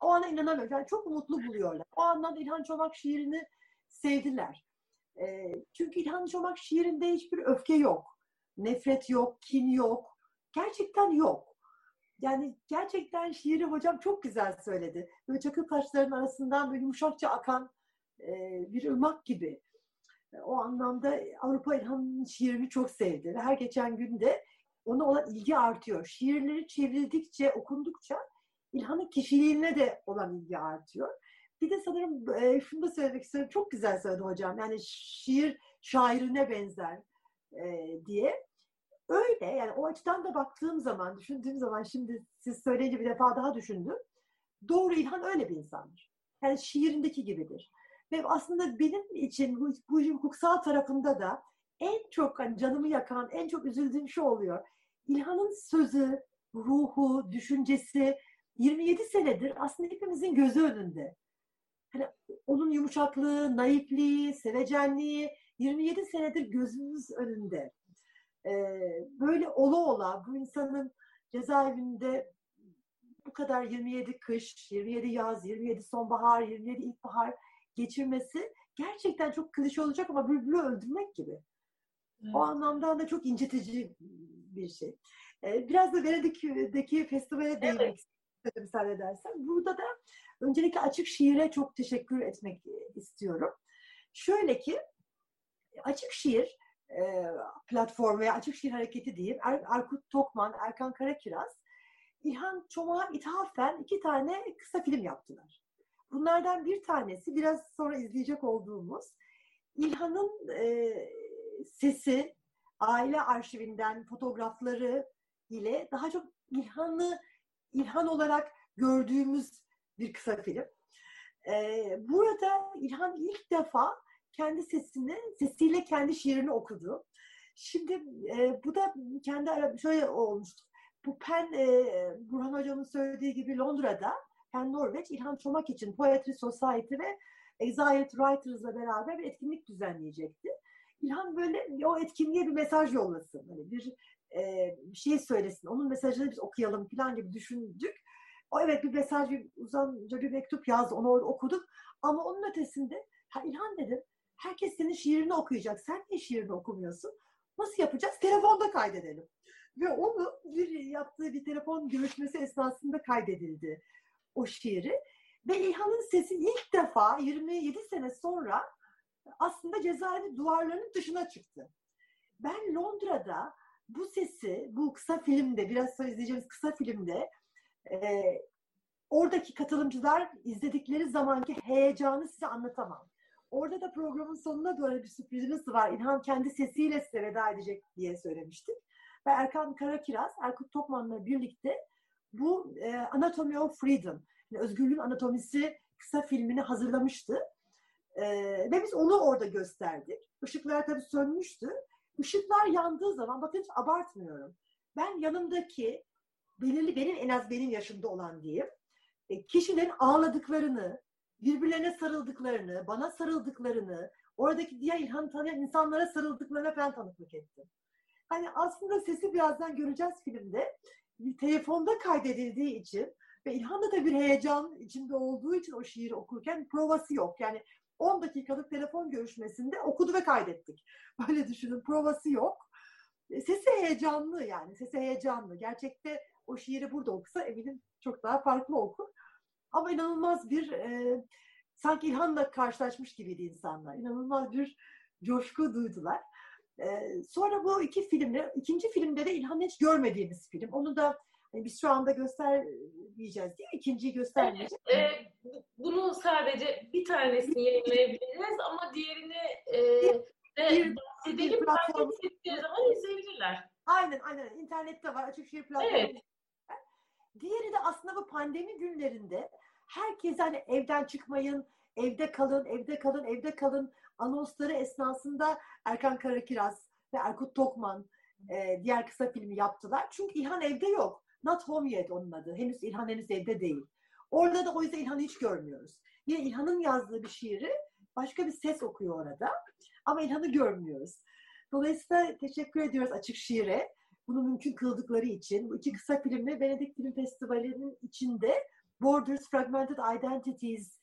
O ana inanamıyorum. Yani çok mutlu buluyorlar. O anlamda İlhan Çomak şiirini sevdiler. E, çünkü İlhan Çomak şiirinde hiçbir öfke yok. Nefret yok, kin yok. Gerçekten yok. Yani gerçekten şiiri hocam çok güzel söyledi. Böyle çakıl taşların arasından böyle yumuşakça akan e, bir ırmak gibi. O anlamda Avrupa İlhan'ın şiirini çok sevdi. Ve her geçen günde ona olan ilgi artıyor. Şiirleri çevrildikçe, okundukça İlhan'ın kişiliğine de olan ilgi artıyor. Bir de sanırım e, şunu da söylemek istiyorum. Çok güzel söyledi hocam. Yani şiir şairine benzer e, diye. Öyle yani o açıdan da baktığım zaman, düşündüğüm zaman şimdi siz söyleyince bir defa daha düşündüm. Doğru İlhan öyle bir insandır. Yani şiirindeki gibidir. Ve aslında benim için bu, işin hukuksal tarafında da en çok hani canımı yakan, en çok üzüldüğüm şu oluyor. İlhan'ın sözü, ruhu, düşüncesi 27 senedir aslında hepimizin gözü önünde. Hani onun yumuşaklığı, naifliği, sevecenliği 27 senedir gözümüz önünde. Ee, böyle ola ola bu insanın cezaevinde bu kadar 27 kış, 27 yaz, 27 sonbahar, 27 ilkbahar geçirmesi gerçekten çok klişe olacak ama bülbülü öldürmek gibi. Evet. O anlamda da çok incitici bir şey. Ee, biraz da Venedik'teki festivale değinmek evet. istedim sen edersen. Burada da öncelikle Açık Şiir'e çok teşekkür etmek istiyorum. Şöyle ki Açık Şiir e, platform veya Açık Şiir Hareketi diyeyim. Er, Erkut Tokman, Erkan Karakiraz İlhan Çomak'a ithafen iki tane kısa film yaptılar. Bunlardan bir tanesi biraz sonra izleyecek olduğumuz İlhan'ın e, sesi, aile arşivinden fotoğrafları ile daha çok İlhan'ı İlhan olarak gördüğümüz bir kısa film. E, burada İlhan ilk defa kendi sesini, sesiyle kendi şiirini okudu. Şimdi e, bu da kendi ara şöyle olmuştu. Bu Pen, e, Burhan Hocam'ın söylediği gibi Londra'da Pen Norveç İlhan Çomak için Poetry Society ve Exiled Writers'la beraber bir etkinlik düzenleyecekti. İlhan böyle o etkinliğe bir mesaj yollasın. Hani bir, e, bir şey söylesin. Onun mesajını biz okuyalım falan gibi düşündük. O evet bir mesaj, bir uzanca bir mektup yazdı. Onu orada okuduk. Ama onun ötesinde ha İlhan dedim herkes senin şiirini okuyacak. Sen niye şiirini okumuyorsun? Nasıl yapacağız? Telefonda kaydedelim. Ve onu bir yaptığı bir telefon görüşmesi esnasında kaydedildi o şiiri. Ve İlhan'ın sesi ilk defa 27 sene sonra aslında cezaevi duvarlarının dışına çıktı. Ben Londra'da bu sesi bu kısa filmde biraz sonra izleyeceğimiz kısa filmde e, oradaki katılımcılar izledikleri zamanki heyecanı size anlatamam. Orada da programın sonuna doğru bir sürprizimiz var. İlhan kendi sesiyle size veda edecek diye söylemiştik. Ve Erkan Karakiraz, Erkut Tokman'la birlikte bu e, Anatomy of Freedom, yani Özgürlüğün Anatomisi kısa filmini hazırlamıştı. E, ve biz onu orada gösterdik. Işıklar tabii sönmüştü. Işıklar yandığı zaman, bakın hiç abartmıyorum. Ben yanımdaki, belirli benim en az benim yaşımda olan diyeyim, e, kişilerin ağladıklarını, birbirlerine sarıldıklarını, bana sarıldıklarını, oradaki diğer İlhan'ı tanıyan insanlara sarıldıklarına ben tanıklık ettim. Hani aslında sesi birazdan göreceğiz filmde. Telefonda kaydedildiği için ve İlhan'da da bir heyecan içinde olduğu için o şiiri okurken provası yok. Yani 10 dakikalık telefon görüşmesinde okudu ve kaydettik. Böyle düşünün provası yok. E, sesi heyecanlı yani. Sesi heyecanlı. Gerçekte o şiiri burada okusa eminim çok daha farklı okur. Ama inanılmaz bir e, sanki İlhan'la karşılaşmış gibiydi insanlar. İnanılmaz bir coşku duydular. E, sonra bu iki filmle, ikinci filmde de İlhan'ı hiç görmediğimiz film. Onu da hani biz şu anda göstermeyeceğiz diye ikinciyi göstermeyeceğiz. Evet, e, bunu sadece bir tanesini yayınlayabiliriz ama diğerini e, de bir, bahsedelim. Bir platform... Zaman izleyebilirler. Aynen aynen. İnternette var. Açık şehir platformu. Evet. Diğeri de aslında bu pandemi günlerinde herkes hani evden çıkmayın, evde kalın, evde kalın, evde kalın anonsları esnasında Erkan Karakiraz ve Erkut Tokman e, diğer kısa filmi yaptılar. Çünkü İlhan evde yok. Not home yet onun adı. Henüz İlhan henüz evde değil. Orada da o yüzden İlhan'ı hiç görmüyoruz. Yine İlhan'ın yazdığı bir şiiri başka bir ses okuyor orada. Ama İlhan'ı görmüyoruz. Dolayısıyla teşekkür ediyoruz Açık Şiir'e bunu mümkün kıldıkları için bu iki kısa filmi Venedik Film Festivali'nin içinde Borders Fragmented Identities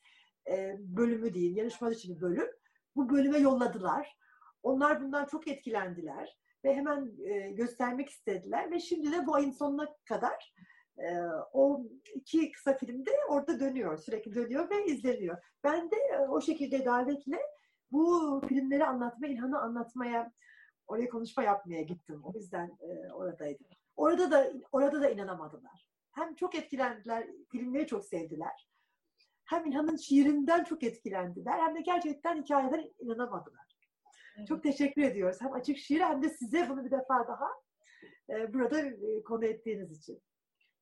e, bölümü diyeyim, yarışma için bir bölüm. Bu bölüme yolladılar. Onlar bundan çok etkilendiler ve hemen e, göstermek istediler ve şimdi de bu ayın sonuna kadar e, o iki kısa filmde orada dönüyor, sürekli dönüyor ve izleniyor. Ben de e, o şekilde davetle bu filmleri anlatmaya, İlhan'ı anlatmaya Oraya konuşma yapmaya gittim. O yüzden e, oradaydım. Orada da orada da inanamadılar. Hem çok etkilendiler, filmleri çok sevdiler. Hem İlhan'ın şiirinden çok etkilendiler. Hem de gerçekten hikayeden inanamadılar. Evet. Çok teşekkür ediyoruz. Hem açık şiir hem de size bunu bir defa daha e, burada e, konu ettiğiniz için.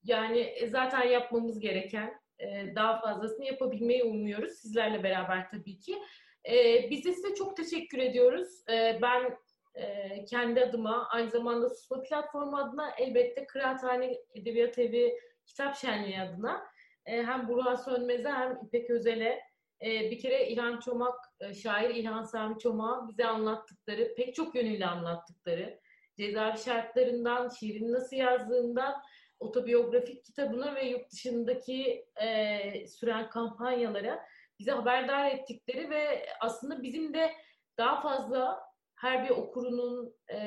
Yani e, zaten yapmamız gereken e, daha fazlasını yapabilmeyi umuyoruz. Sizlerle beraber tabii ki. E, biz de size çok teşekkür ediyoruz. E, ben e, kendi adıma aynı zamanda Susma Platformu adına elbette Kıraathane Edebiyat Evi Kitap Şenliği adına. E, hem Burhan Sönmez'e hem İpek Özel'e. E, bir kere İlhan Çomak, e, şair İlhan Sami Çomak'a bize anlattıkları, pek çok yönüyle anlattıkları, cezaevi şartlarından, şiirini nasıl yazdığından, otobiyografik kitabına ve yurt dışındaki e, süren kampanyalara bize haberdar ettikleri ve aslında bizim de daha fazla her bir okurunun, e,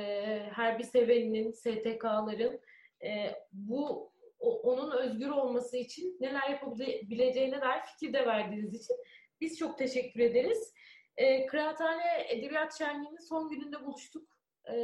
her bir seveninin, STK'ların e, bu o, onun özgür olması için neler yapabileceğine dair fikir de verdiğiniz için biz çok teşekkür ederiz. E, Kıraathane Edebiyat Şenliği'nin son gününde buluştuk. E,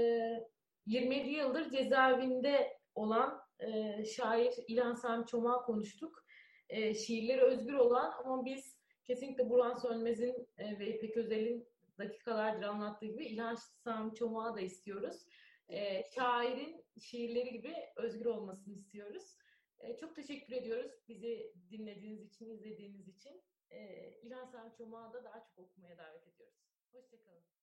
27 yıldır cezaevinde olan e, şair İlhan Sami Çomak'ı konuştuk. E, şiirleri özgür olan ama biz kesinlikle Burhan Sönmez'in e, ve İpek Özel'in dakikalardır anlattığı gibi İlhan Sami Çomak'ı da istiyoruz. E, şairin şiirleri gibi özgür olmasını istiyoruz. E, çok teşekkür ediyoruz bizi dinlediğiniz için, izlediğiniz için. E, İlhan Sami Çomak'ı da daha çok okumaya davet ediyoruz. Hoşçakalın.